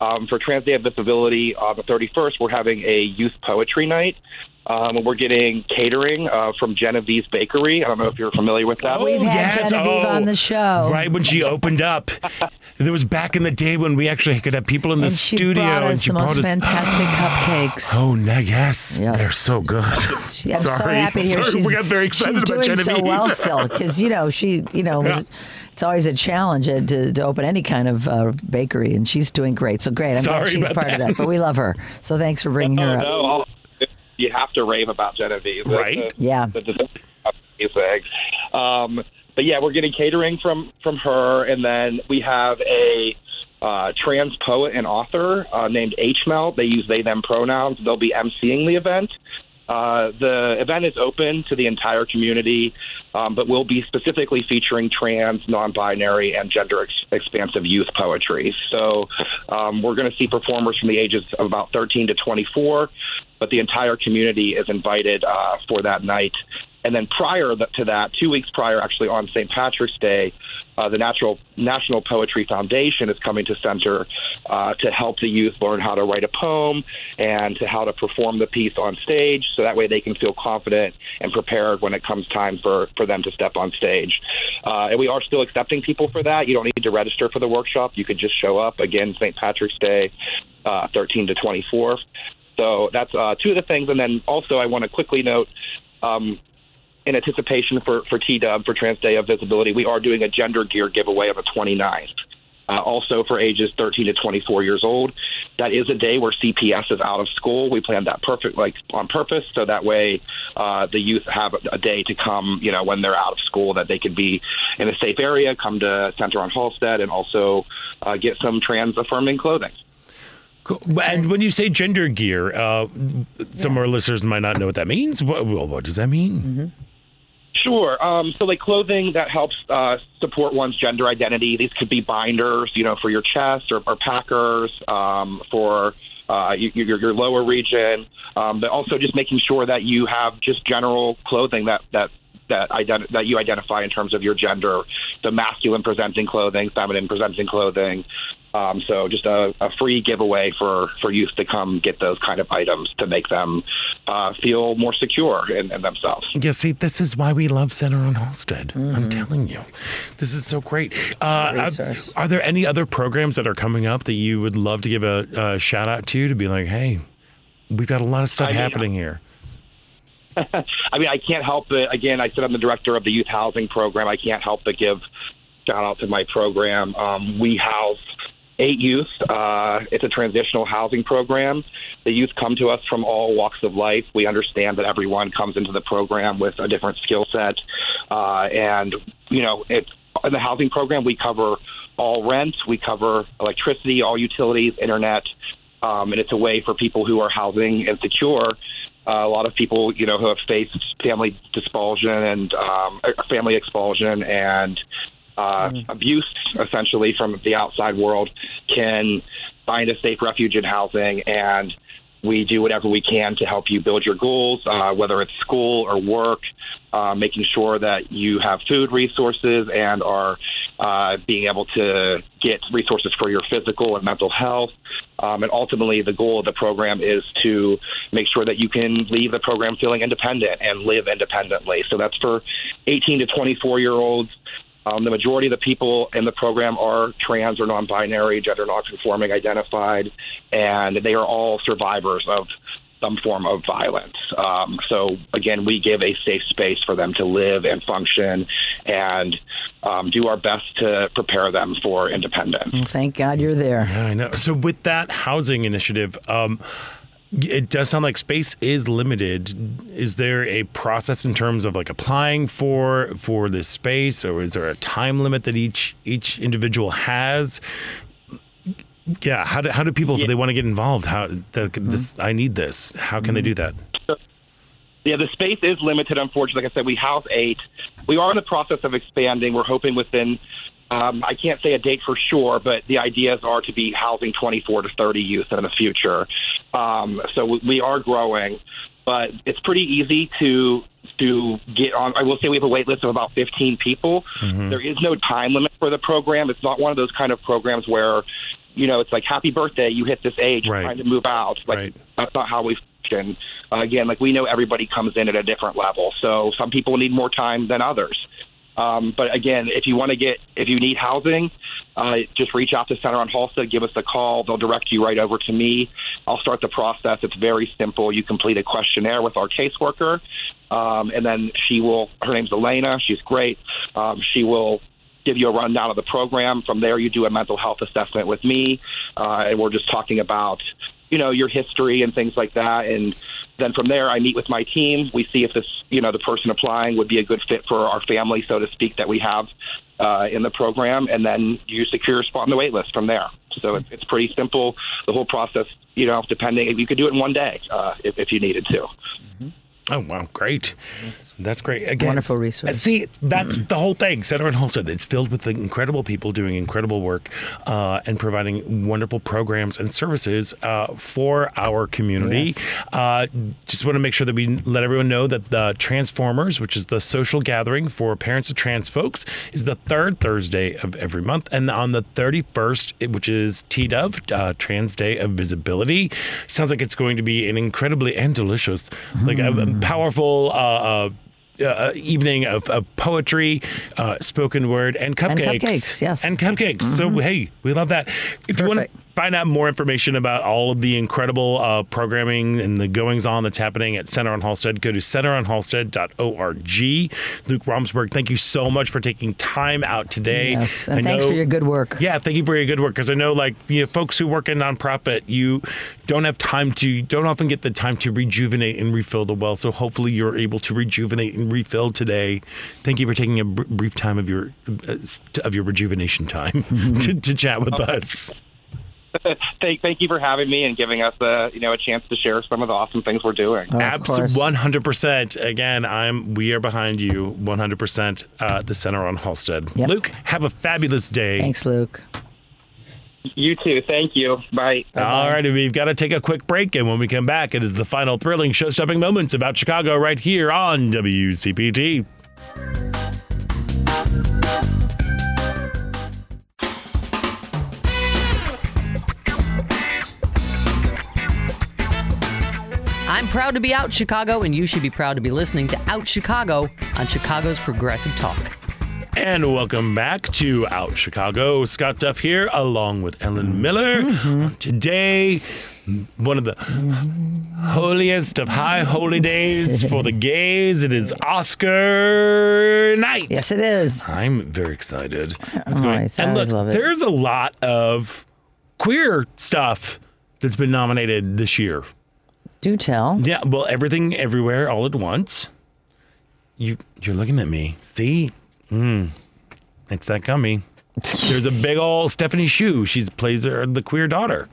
Um, for Trans Day of Visibility on the 31st, we're having a youth poetry night. Um, we're getting catering uh, from Genevieve's Bakery. I don't know if you're familiar with that. We've had yes. Genevieve Oh, on the show. Right when she opened up. There was back in the day when we actually could have people in the and she studio brought and us she the brought most us fantastic [GASPS] cupcakes. Oh, no, yes. Yes. They're so good. Yeah, I'm so happy to hear Sorry, she's, we got very excited she's about doing Genevieve. so well still because you know she you know Yeah. It's always a challenge uh, to, to open any kind of uh, bakery and she's doing great so great I'm Sorry glad she's about part of that. that but we love her so thanks for bringing Oh her up no, you have to rave about Genevieve, Right. the- Yeah. the design is amazing. Um, but yeah, we're getting catering from from her, and then we have a uh, trans poet and author uh, named H Melt. They use they them pronouns. They'll be emceeing the event. Uh, the event is open to the entire community, um, but will be specifically featuring trans, non-binary, and gender ex- expansive youth poetry. So um, we're going to see performers from the ages of about 13 to 24, but the entire community is invited uh, for that night. And then prior to that, two weeks prior, actually on St. Patrick's Day, uh, the Natural National Poetry Foundation is coming to center uh, to help the youth learn how to write a poem and to how to perform the piece on stage, so that way they can feel confident and prepared when it comes time for for them to step on stage. Uh, and we are still accepting people for that. You don't need to register for the workshop. You could just show up. Again, St. Patrick's Day, uh, 13 to 24. So that's uh, two of the things. And then also, I want to quickly note. Um, in anticipation for, for T-Dub, for Trans Day of Visibility, we are doing a gender gear giveaway on the 29th. Uh, also for ages 13 to 24 years old. That is a day where CPS is out of school. We planned that perfect, like on purpose, so that way uh, the youth have a, a day to come, you know, when they're out of school, that they could be in a safe area, come to Center on Halsted, and also uh, get some trans affirming clothing. Cool. And when you say gender gear, uh, some of our listeners might not know what that means. What, well, what does that mean? Mm-hmm. Sure. Um, so, like clothing that helps uh, support one's gender identity. These could be binders, you know, for your chest or, or packers um, for uh, your, your, lower region, um, but also just making sure that you have just general clothing that that that identi- that you identify in terms of your gender, the masculine presenting clothing, feminine presenting clothing. Um, so just a, a free giveaway for, for youth to come get those kind of items to make them uh, feel more secure in, in themselves. Yeah, see, this is why we love Center on Halsted. I'm telling you, this is so great. Uh, are, are there any other programs that are coming up that you would love to give a, a shout out to to be like, hey, we've got a lot of stuff I mean, happening here? [LAUGHS] I mean, I can't help it. again, I said I'm the director of the youth housing program. I can't help but give shout out to my program. Um, we house eight youth. Uh, it's a transitional housing program. The youth come to us from all walks of life. We understand that everyone comes into the program with a different skill set. Uh, and, you know, it, in the housing program, we cover all rent, we cover electricity, all utilities, internet. Um, and it's a way for people who are housing insecure. Uh, a lot of people, you know, who have faced family expulsion and um, family expulsion and uh, abuse, essentially from the outside world, can find a safe refuge in housing. And we do whatever we can to help you build your goals, uh, whether it's school or work, uh, making sure that you have food resources and are uh, being able to get resources for your physical and mental health. Um, and ultimately, the goal of the program is to make sure that you can leave the program feeling independent and live independently. So that's for 18 to 24 year olds. Um, the majority of the people in the program are trans or non-binary, gender non-conforming, identified, and they are all survivors of some form of violence. Um, so again, we give a safe space for them to live and function, and um, do our best to prepare them for independence. Well, thank God you're there. Yeah, I know. So with that housing initiative, um, it does sound like space is limited. Is there a process in terms of like applying for for this space, or is there a time limit that each each individual has? Yeah, how do how do people if they want to get involved? How the, this mm-hmm. I need this. How can they do that? Yeah, the space is limited, unfortunately. Like I said, we house eight. We are in the process of expanding. We're hoping within, um, I can't say a date for sure, but the ideas are to be housing 24 to 30 youth in the future. Um, so we, we are growing, but it's pretty easy to to get on. I will say we have a wait list of about 15 people. There is no time limit for the program. It's not one of those kind of programs where, you know, it's like happy birthday, you hit this age, Right. time to move out. Like Right. that's not how we function. Uh, again, like we know everybody comes in at a different level. So some people need more time than others. Um, but again, if you want to get, if you need housing, uh, just reach out to Center on Halsted, give us a call. They'll direct you right over to me. I'll start the process. It's very simple. You complete a questionnaire with our caseworker, um, and then she will. Her name's Elena. She's great. Um, she will give you a rundown of the program. From there, you do a mental health assessment with me, uh, and we're just talking about, you know, your history and things like that. And then from there, I meet with my team. We see if this, you know, the person applying would be a good fit for our family, so to speak, that we have uh, in the program, and then you secure a spot on the wait list from there. So it's, it's pretty simple. The whole process, you know, depending, you could do it in one day uh, if, if you needed to. Oh wow, great! That's great. Again, Wonderful resource. See, that's the whole thing. Center and Halsted. It's filled with the incredible people doing incredible work uh, and providing wonderful programs and services uh, for our community. Uh, just want to make sure that we let everyone know that the Transformers, which is the social gathering for parents of trans folks, is the third Thursday of every month, and on the thirty first, which is TDOV, uh, Trans Day of Visibility, sounds like it's going to be an incredibly and delicious, like a, a powerful. Uh, uh, evening of, of poetry, uh, spoken word, and cupcakes. cupcakes, yes. And cupcakes. So, hey, we love that. If you want Perfect. Find out more information about all of the incredible uh, programming and the goings on that's happening at Center on Halsted, go to centeronhalsted.org. Luke Romsberg, thank you so much for taking time out today. Yes, I and thanks know- for your good work. yeah, thank you for your good work because I know, like, you know, folks who work in nonprofit, you don't have time to, don't often get the time to rejuvenate and refill the well. So hopefully, you're able to rejuvenate and refill today. Thank you for taking a br- brief time of your uh, of your rejuvenation time [LAUGHS] to, to chat with us. [LAUGHS] thank, thank you for having me and giving us a, you know, a chance to share some of the awesome things we're doing. Oh, of Abs- course. 100%. Again, I'm. We are behind you 100%. Uh, the center on Halsted. Yep. Luke, have a fabulous day. Thanks, Luke. You too. Thank you. Bye. All right, we've got to take a quick break, and when we come back, it is the final thrilling show-stopping moments about Chicago right here on WCPT. I'm proud to be out Chicago, and you should be proud to be listening to Out Chicago on Chicago's Progressive Talk. And welcome back to Out Chicago. Scott Duff here, along with Ellen Miller. Mm-hmm. Today, one of the holiest of high holy days for the [LAUGHS] gays. It is Oscar night. Yes, it is. I'm very excited. It's Oh, I and look, there's a lot of queer stuff that's been nominated this year. Do tell. Yeah, well, everything, everywhere, all at once. You, you're looking at me. See, mm, it's that gummy. There's a big old Stephanie Hsu. She plays her, the queer daughter.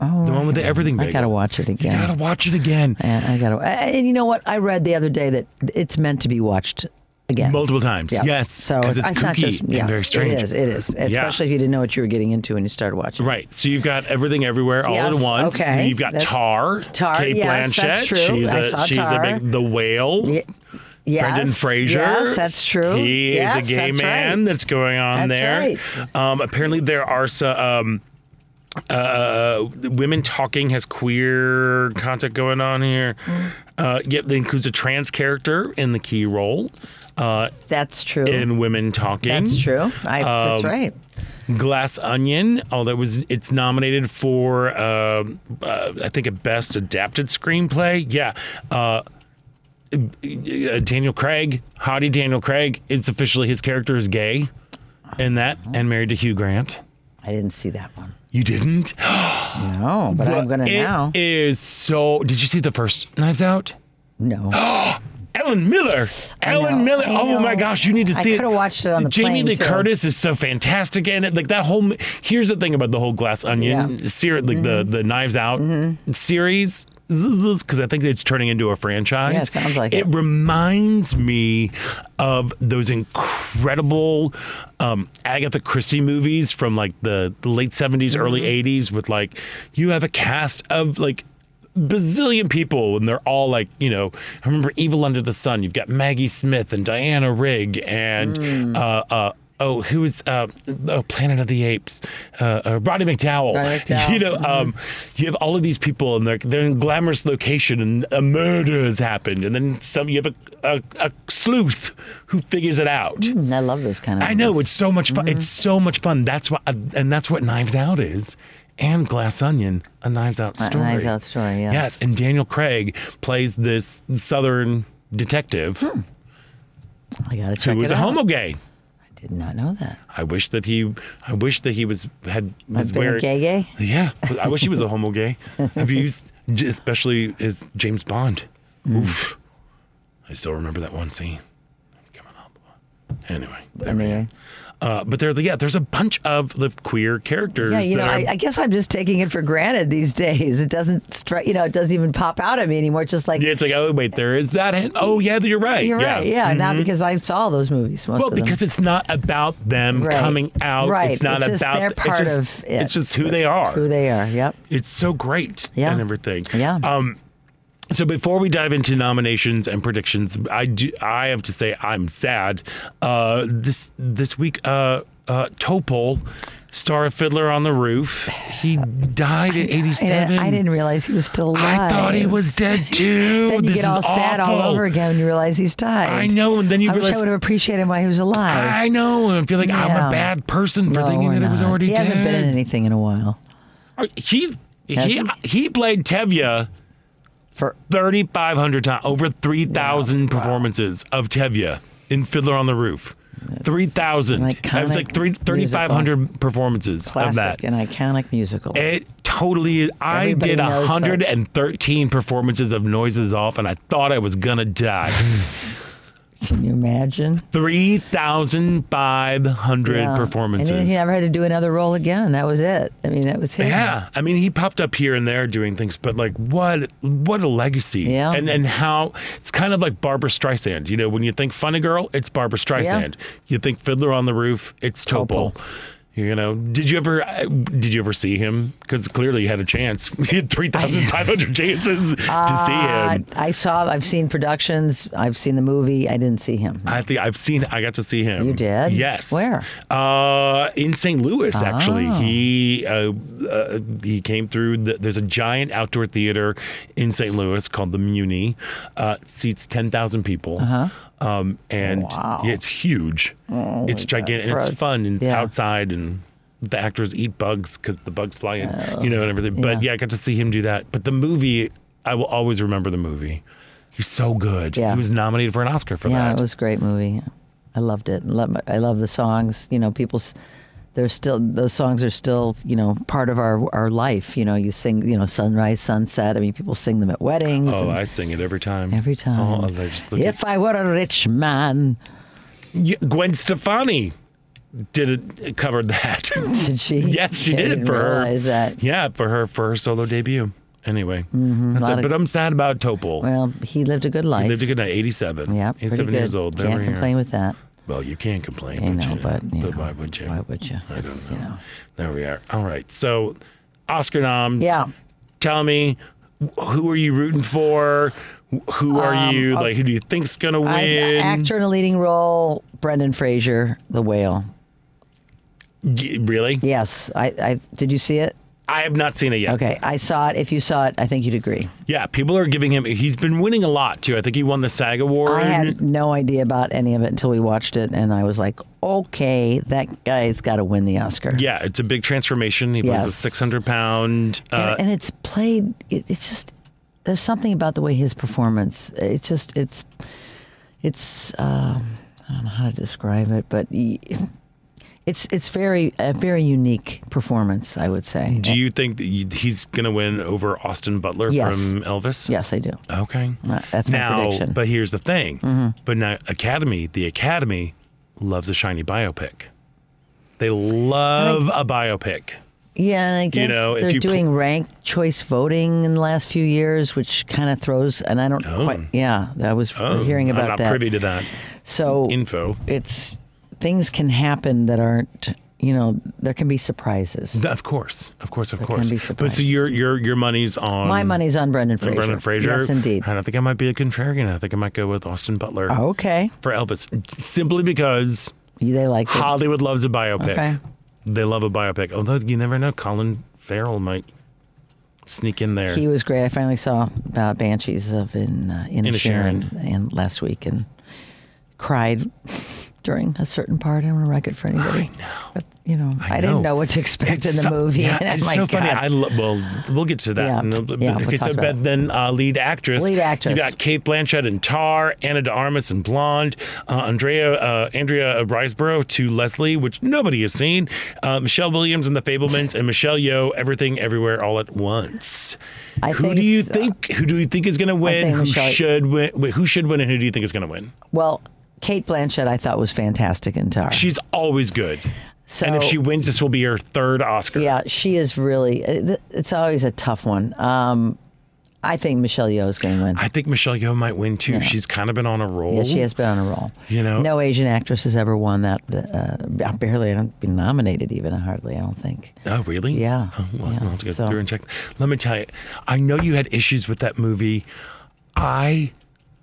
Oh, The one with the everything I gotta watch it You again. gotta watch it again. I, I gotta. And you know what? I read the other day that it's meant to be watched again. Multiple times. Yes. So 'cause it's it's not just yeah, and very strange. It is. It is. Especially if you didn't know what you were getting into when you started watching. Right. So you've got everything everywhere all Yes, at once. okay. You've got That's- Tar. Tar, Cate yes, Blanchett. that's true. She's I a saw she's Tar. a big the whale. Ye- Yes. Brendan Fraser. Yes, that's true. He Yes, is a gay that's man right. that's going on That's there. Um, apparently, there are some. Um, uh, women talking has queer content going on here. Mm. Uh, yep, that includes a trans character in the key role uh, That's true. in women talking. That's true. I, that's Um, right. Glass Onion, although it was it's nominated for uh, uh, I think a best adapted screenplay. Yeah. Uh, uh, Daniel Craig, hottie Daniel Craig, it's officially his character is gay in that and married to Hugh Grant. I didn't see that one. You didn't? [GASPS] No, but I'm gonna It now. is so. Did you see the first Knives Out? No. [GASPS] [GASPS] Ellen Miller. I Ellen know, Miller. I Oh my gosh, you need to I see it. coulda watched it on the Jamie plane, Lee too. Curtis is so fantastic in it. Like that whole. Here's the thing about the whole Glass Onion Yeah. series, like the the Knives Out series. because I think it's turning into a franchise. Yeah, it sounds like it. it. reminds me of those incredible um, Agatha Christie movies from like the, the late 70s, early Mm-hmm. 80s with like, you have a cast of like bazillion people and they're all like you know I remember evil under the sun you've got maggie smith and diana rigg and Mm. uh, uh, oh who's uh, oh, planet of the apes uh, uh, roddy mcdowall, Roddy [LAUGHS] McDowall, you know um, you have all of these people and they're, they're in glamorous location and a murder has happened and then some you have a, a, a sleuth who figures it out Mm, I love those kind of. I know it's so much fun. It's so much fun. That's what, and that's what Knives Out is, and Glass Onion, a Knives Out Story. A. Knives Out story, yes. Yes, and Daniel Craig plays this Southern detective I gotta check who was a out. homo gay. I did not know that. I wish that he, I wish that he was had was I've been a wearing. gay gay. Yeah, I wish he was a [LAUGHS] homo gay. Have you used, especially as James Bond? Mm. Oof. I still remember that one scene. Coming up. Anyway, there we Anyway. Uh, but there's yeah, there's a bunch of the queer characters. Yeah, you know, are, I, I guess I'm just taking it for granted these days. It doesn't strike, you know, it doesn't even pop out at me anymore. It's just like yeah, it's like oh wait, there is that. hint. Oh yeah, you're right. you're yeah. right. Yeah, not Mhm. because I saw those movies. Well, because it's not about them Right. coming out. Right. It's not It's about. they're it's part just, of it. It's just who they are. who they are. Yep. It's so great Yeah. and everything. Yeah. Um, so before we dive into nominations and predictions, I do I have to say I'm sad. Uh, this this week, uh, uh, Topol, star of Fiddler on the Roof, he died at 87. I didn't realize he was still alive. I thought he was dead [LAUGHS] too. Then you this get all sad all over again when you realize he's died. I know, and then you I wish realize- I would have appreciated while he was alive. I know, and I feel like I'm a bad person for No, thinking that it was not. already he dead. hasn't been in anything in a while. He he he? he played Tevye For 3,500 times, over 3,000 performances of Tevye in Fiddler on the Roof. 3,000. an It was like iconic three, 3,500 performances of classic that. and iconic musical. It totally is. I did knows that. 113 performances of Noises Off, and I thought I was going to die. [LAUGHS] Can you imagine? 3,500 Yeah. performances. And he never had to do another role again. That was it. I mean, that was him. Yeah, I mean, he popped up here and there doing things, but like, what, what a legacy! Yeah. and and how it's kind of like Barbra Streisand. You know, when you think Funny Girl, it's Barbra Streisand. Yeah. You think Fiddler on the Roof, it's Topol. Topol. You know, did you ever uh, did you ever see him? Because clearly you had a chance. [LAUGHS] He had three thousand five hundred chances to see Uh, him. I saw. I've seen productions. I've seen the movie. I didn't see him. I think I've seen. I got to see him. You did? Yes. Where? Uh, in St. Louis, actually. Oh. He uh, uh, he came through. The, there's a giant outdoor theater in St. Louis called the Muni. Uh, seats ten thousand people. Uh-huh. Um, and Wow. it's huge. it's gigantic. And it's fun. And it's yeah. outside and. The actors eat bugs because the bugs fly in, you know, and everything. But Oh, yeah. yeah, I got to see him do that. But the movie, I will always remember the movie. He's so good. Yeah. He was nominated for an Oscar for that. yeah, that. it was a great movie. I loved it. Love- I love the songs. You know, people. They're still those songs are still you know part of our our life. You know, you sing you know sunrise, sunset. I mean, people sing them at weddings. Oh, I sing it every time. every time. Oh, I just look if I were a rich man, Yeah, Gwen Stefani did it covered that. [LAUGHS] did she? [LAUGHS] yes, she I did for her. that. Yeah, for her for her solo debut. Anyway, Mm-hmm. lot it. of- But I'm sad about Topol. Well, he lived a good life. he lived a good night, 87. yeah, 87 good. years old. Can't never here. complain with that. Well, you can't complain, I but, know, you, but, you know, why would you? Why would you? I don't know. You know. There we are. All right. So, Oscar noms. Yeah. Tell me, who are you rooting for? Who are you uh, like? Who do you think's gonna win? I- actor in a leading role, Brendan Fraser, The Whale. Really? Yes, I, I did. You see it? I have not seen it yet. Okay, I saw it. If you saw it, I think you'd agree. Yeah, people are giving him. He's been winning a lot too. I think he won the SAG award. I had no idea about any of it until we watched it, and I was like, okay, that guy's got to win the Oscar. yeah, it's a big transformation. He plays a 600 pound. Uh, and, and it's played. It, it's just there's something about the way his performance. It's just it's it's um, I don't know how to describe it, but he, it's it's very a very unique performance. I would say. do you think he's going to win over Austin Butler Yes. from Elvis? Yes, I do. Okay. Uh, That's my now, prediction. Mm-hmm. but here's the thing. But now, Academy, the Academy loves a shiny biopic. They love a biopic. Yeah, and I guess you know, they're you pl- doing ranked choice voting in the last few years, which kind of throws. And I don't quite. Yeah, I was Oh, hearing about I'm not that. privy to that so info. it's things can happen that aren't. You know, there can be surprises. Of course, of course, of There can course. be But so your your your money's on My money's on Brendan Fraser. Brendan Fraser. Yes, indeed. And I think I might be a contrarian. I think I might go with Austin Butler Okay, for Elvis, simply because they like it. Hollywood loves a biopic. Okay. They love a biopic. Although you never know, Colin Farrell might sneak in there. He was great. I finally saw uh, Banshees of in uh, in, Inisherin. Sharon and last week and cried during a certain part. I don't want to wreck it for anybody. But you know, I, didn't know what to expect It's in the so- movie. Yeah, [LAUGHS] and, it's so funny. God. I lo- well, we'll get to that. Yeah, in a bit. yeah, we'll okay, so but then uh, lead actress. Lead actress. You got Cate Blanchett in Tar, Ana de Armas in Blonde, uh, Andrea uh, Andrea Riseborough to Leslie, which nobody has seen. Uh, Michelle Williams in The Fabelmans, and Michelle Yeoh, Everything Everywhere All at Once. I who do you think? Who do you think is going to win? Who Michelle- should win? Who should win, and who do you think is going to win? well, Cate Blanchett, I thought was fantastic in Tar. She's always good. so, and if she wins, this will be her third Oscar. yeah, she is really. It's always a tough one. Um, I think Michelle Yeoh is going to win. I think Michelle Yeoh might win too. She's kind of been on a roll. Yeah, she has been on a roll. You know? no Asian actress has ever won that. Uh, barely, I don't been nominated even. Hardly, I don't think. Oh, really? Yeah, Oh, well, yeah, I'll have to go so- through and check. Let me tell you, I know you had issues with that movie. I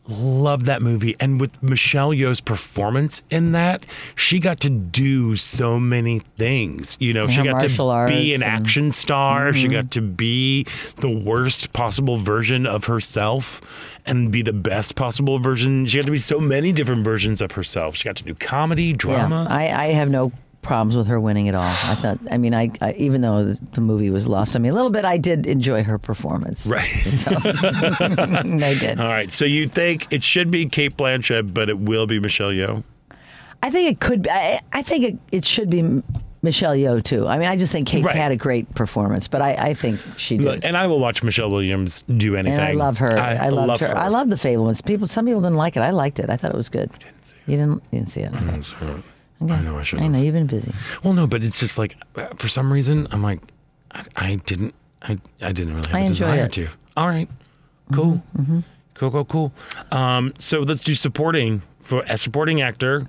love that movie. And with Michelle Yeoh's performance in that, she got to do so many things. You know, she got to be an and- Mm-hmm. action star. She got to be the worst possible version of herself and be the best possible version. She got to be so many different versions of herself. She got to do comedy, drama. Yeah, I, I have no problems with her winning at all. I thought, I mean, I, I even though the movie was lost on me a little bit, I did enjoy her performance. Right. [LAUGHS] So, [LAUGHS] I did. All right. So you think it should be Cate Blanchett, but it will be Michelle Yeoh? I think it could be. I, I think it, it should be Michelle Yeoh too. I mean, I just think Cate Right. had a great performance, but I, I think she did. Look, and I will watch Michelle Williams do anything. and I love her. I, loved love her. I love the Fabelmans. People, some people didn't like it. I liked it. I thought it was good. You didn't, you didn't see it. Okay. I know I should. I know you've been busy. Well, no, but it's just like for some reason I'm like I, I didn't I, I didn't really have I a desire it. to. All right, cool, cool, cool, cool. Um, so let's do supporting for a supporting actor.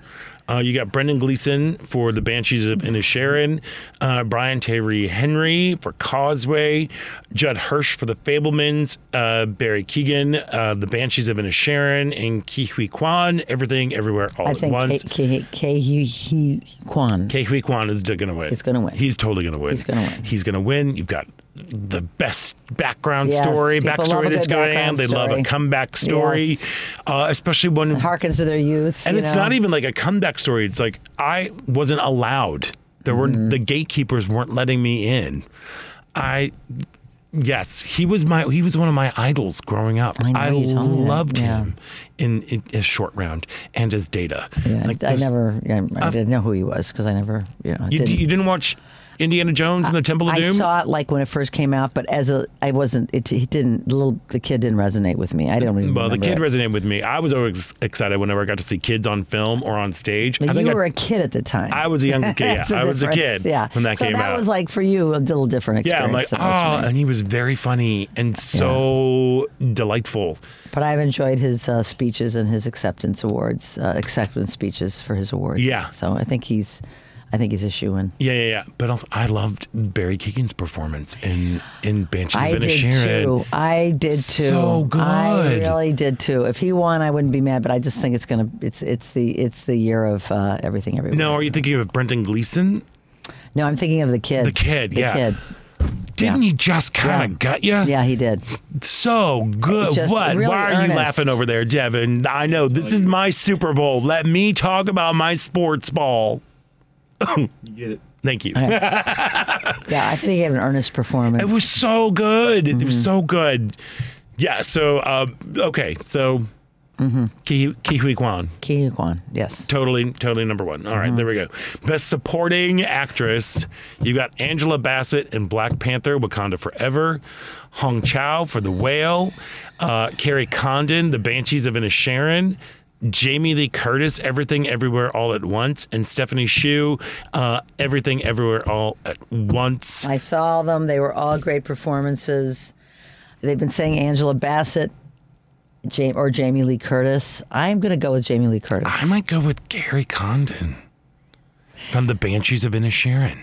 Uh, you got Brendan Gleeson for The Banshees of Inisherin, uh, Brian Tyree Henry for Causeway, Judd Hirsch for The Fabelmans, uh, Barry Keoghan, uh, The Banshees of Inisherin, and Ke Huy Quan, Everything Everywhere All I at think Once. K, K, K, Hee, Hee Kwan. Ke Huy Quan is going to win. He's gonna win. He's totally going to win. He's gonna win. He's going to win. You've got the best background Yes, story, backstory that's going on. They love a comeback story, Yes. uh, especially when. it Harkens to their youth. and you it's know? not even like a comeback story. It's like I wasn't allowed. There were Mm-hmm. the gatekeepers weren't letting me in. I. Yes, he was my he was one of my idols growing up. I know, you told me loved yeah. him in, in as Short Round and as data. Yeah, Like I never. Yeah, I didn't know who he was because I never. You know, You, didn't, you didn't watch Indiana Jones and the Temple of I Doom? I saw it like when it first came out, but as a, I wasn't. It, it didn't. The little the kid didn't resonate with me. I don't even. well, the kid it. resonated with me. I was always excited whenever I got to see kids on film or on stage. But I you were a kid at the time. I was a young kid. [LAUGHS] Yeah, I was a kid Yeah. when that so came that out. That was like for you a little different yeah, experience. I'm like, than it was for oh, and he was very funny and so delightful. But I've enjoyed his uh, speeches and his acceptance awards, uh, acceptance speeches for his awards. Yeah. So I think he's, I think he's a shoe in. Yeah, yeah, yeah. But also, I loved Barry Keoghan's performance in in Banshees I of did Inisherin. too. I did too. So good. I really did too. If he won, I wouldn't be mad. But I just think it's gonna. It's it's the it's the year of uh, everything everywhere. No, are you thinking of Brendan Gleeson? No, I'm thinking of the kid. The kid, The yeah. kid. Didn't Yeah. he just kind of Yeah. gut you? Yeah, he did. So good. Just what? really Why are you laughing over there, Devin? I know this is my Super Bowl. Let me talk about my sports ball. You get it. Thank you. [LAUGHS] Yeah, I think he had an earnest performance. It was so good. It Mm-hmm. was so good. Yeah. So uh, okay. So Mm-hmm. Ki Ke Huy Quan, Ki Kwan. Yes. totally, totally number one. All right, Mm-hmm. there we go. Best supporting actress. You got Angela Bassett in Black Panther: Wakanda Forever. Hong Chau for The Whale. Uh, Kerry Condon, The Banshees of Inisherin. Jamie Lee Curtis, Everything Everywhere All at Once, and Stephanie Hsu, uh, Everything Everywhere All at Once. I saw them. They were all great performances. They've been saying Angela Bassett Jamie, or Jamie Lee Curtis. I'm going to go with Jamie Lee Curtis. I might go with Kerry Condon from the Banshees of Inisherin.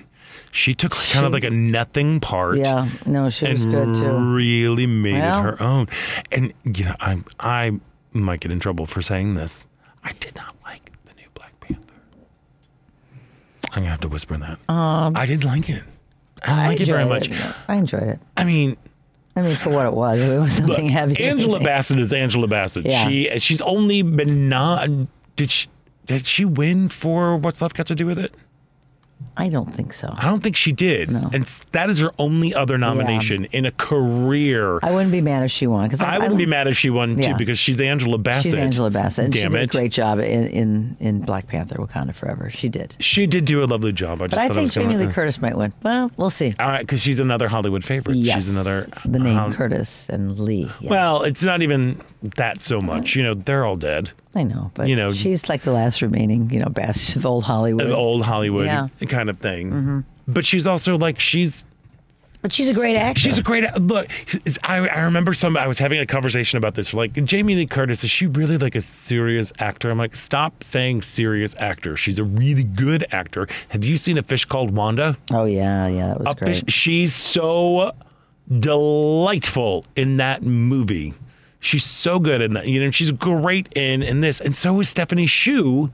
She took kind of like a nothing part. Yeah, no, she was good too. really made Well- it her own. And you know, I'm I might get in trouble for saying this. I did not like the new Black Panther. I'm gonna have to whisper that. Um, I didn't like it. I didn't like it very much. it. I enjoyed it. I mean, I mean, for what it was, it was something look, heavy. Angela [LAUGHS] Bassett is Angela Bassett. Yeah. She she's only been not. Did she? Did she win for What's Love Got to Do with It? I don't think so. I don't think she did. No. And that is her only other nomination in a career. I wouldn't be mad if she won because I wouldn't be mad if she won too because she's Angela Bassett. She's Angela Bassett, and Damn she did it. a great job in, in in Black Panther: Wakanda Forever. She did, She did do a lovely job. I just but I think Jamie Lee uh, Curtis might win. Well, we'll see. All right, because she's another Hollywood favorite. Yes, She's another. the name uh, Hol- Curtis and Lee. Yeah, Well, it's not even that so much. You know, they're all dead. I know, but you know- she's like the last remaining, you know, bastion of old Hollywood. An old Hollywood Yeah. kind of thing. Mm-hmm. But she's also like she's But she's a great actor. She's a great look. I, I remember some. I was having a conversation about this. Like Jamie Lee Curtis, is she really like a serious actor? I'm like, stop saying serious actor. She's a really good actor. Have you seen a fish called Wanda? Oh yeah, yeah, that was A great. fish. She's so delightful in that movie. She's so good in that. You know, she's great in in this, and so is Stephanie Hsu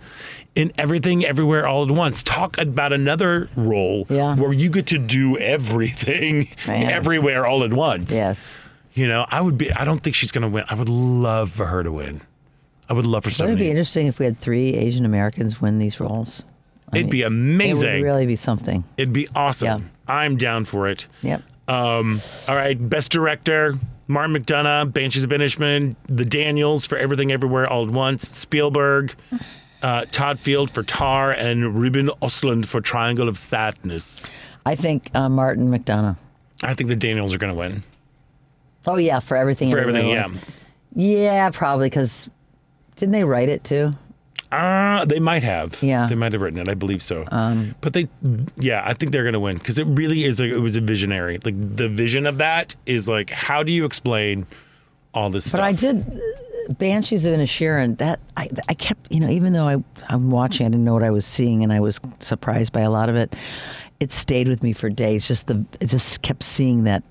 in Everything Everywhere All at Once. Talk about another role Yeah. where you get to do everything Man. everywhere all at once. Yes. You know, I would be. I don't think she's going to win. I would love for her to win. I would love for Wouldn't it would be interesting if we had three Asian Americans win these roles? I It'd mean, be amazing. It would really be something. It'd be awesome. Yeah. I'm down for it. Yep. Um, all right, best director: Martin McDonagh, Banshees of Inisherin, The Daniels for Everything Everywhere All at Once, Spielberg, [SIGHS] uh, Todd Field for Tar, and Ruben Ostlund for Triangle of Sadness. I think uh, Martin McDonagh. I think the Daniels are going to win Oh yeah, for everything. for everything. Yeah, Yeah, probably because didn't they write it too? Uh, they might have. Yeah. they might have written it. I believe so. Um, but they, yeah, I think they're going to win because it really is. A, it was a visionary. Like the vision of that is like, how do you explain all this stuff? But stuff? I did Banshees of Inisherin. That I I kept you know even though I I'm watching, I didn't know what I was seeing, and I was surprised by a lot of it. It stayed with me for days. Just the it just kept seeing that.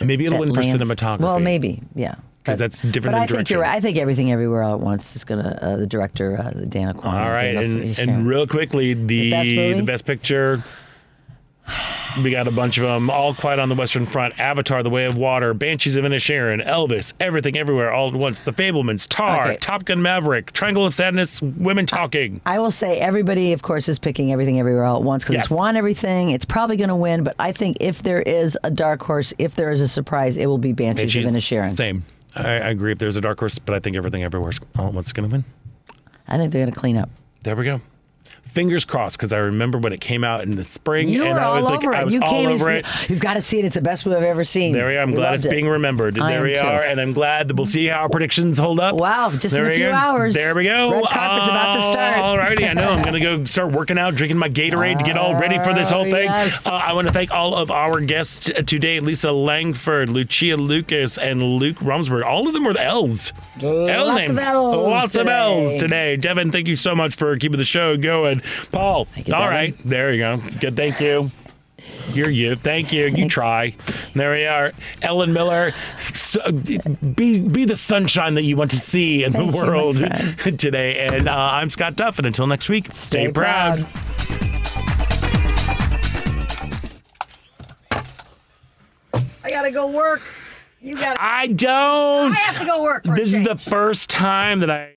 Maybe it'll that win for lands- cinematography. Well, maybe yeah. 'Cause that's different But than I think you're right. I think everything everywhere all at once is gonna uh, the director uh, Dana Kwan. All right, Dana and, and real quickly, the best the best picture. We got a bunch of them, all quiet on the Western Front. Avatar: The Way of Water, Banshees of Inisherin, Elvis, Everything Everywhere All at Once, The Fabelmans, Tar, Okay. Top Gun Maverick, Triangle of Sadness, Women Talking. I will say everybody, of course, is picking everything everywhere all at once because Yes. it's won everything. It's probably going to win, but I think if there is a dark horse, if there is a surprise, it will be Banshees, of Inisherin. Same. I, I agree. If there's a dark horse, but I think Everything Everywhere All oh, at Once going to win. I think they're going to clean up. There we go. Fingers crossed, because I remember when it came out in the spring, You and were I was all like, over it. I was you all came over it. You've got to see it. It's the best movie I've ever seen. There we are. I'm You glad it's it. being remembered. I there we too. are, and I'm glad that we'll see how our predictions hold up. Wow, just there in a few go. hours. There we go. Red carpet's about to start. All righty, I know. I'm gonna go start working out, drinking my Gatorade to get all ready for this whole thing. yes. Uh, I want to thank all of our guests today: Lisa Langford, Lucia Lucas, and Luke Rumsberg. All of them were L's. L Lots of names. Ls Lots of. L's today. Devin, thank you so much for keeping the show going. Paul, you, all Devin. right, there you go. Good, thank you. You're you. Thank you. You try. There we are. Ellen Miller, so, be be the sunshine that you want to see in Thank the you, world friend. [LAUGHS] today. And uh, I'm Scott Duff. And until next week, stay, Stay proud. I got to go work. You got to. I don't. I have to go work. For a This is the first time that I.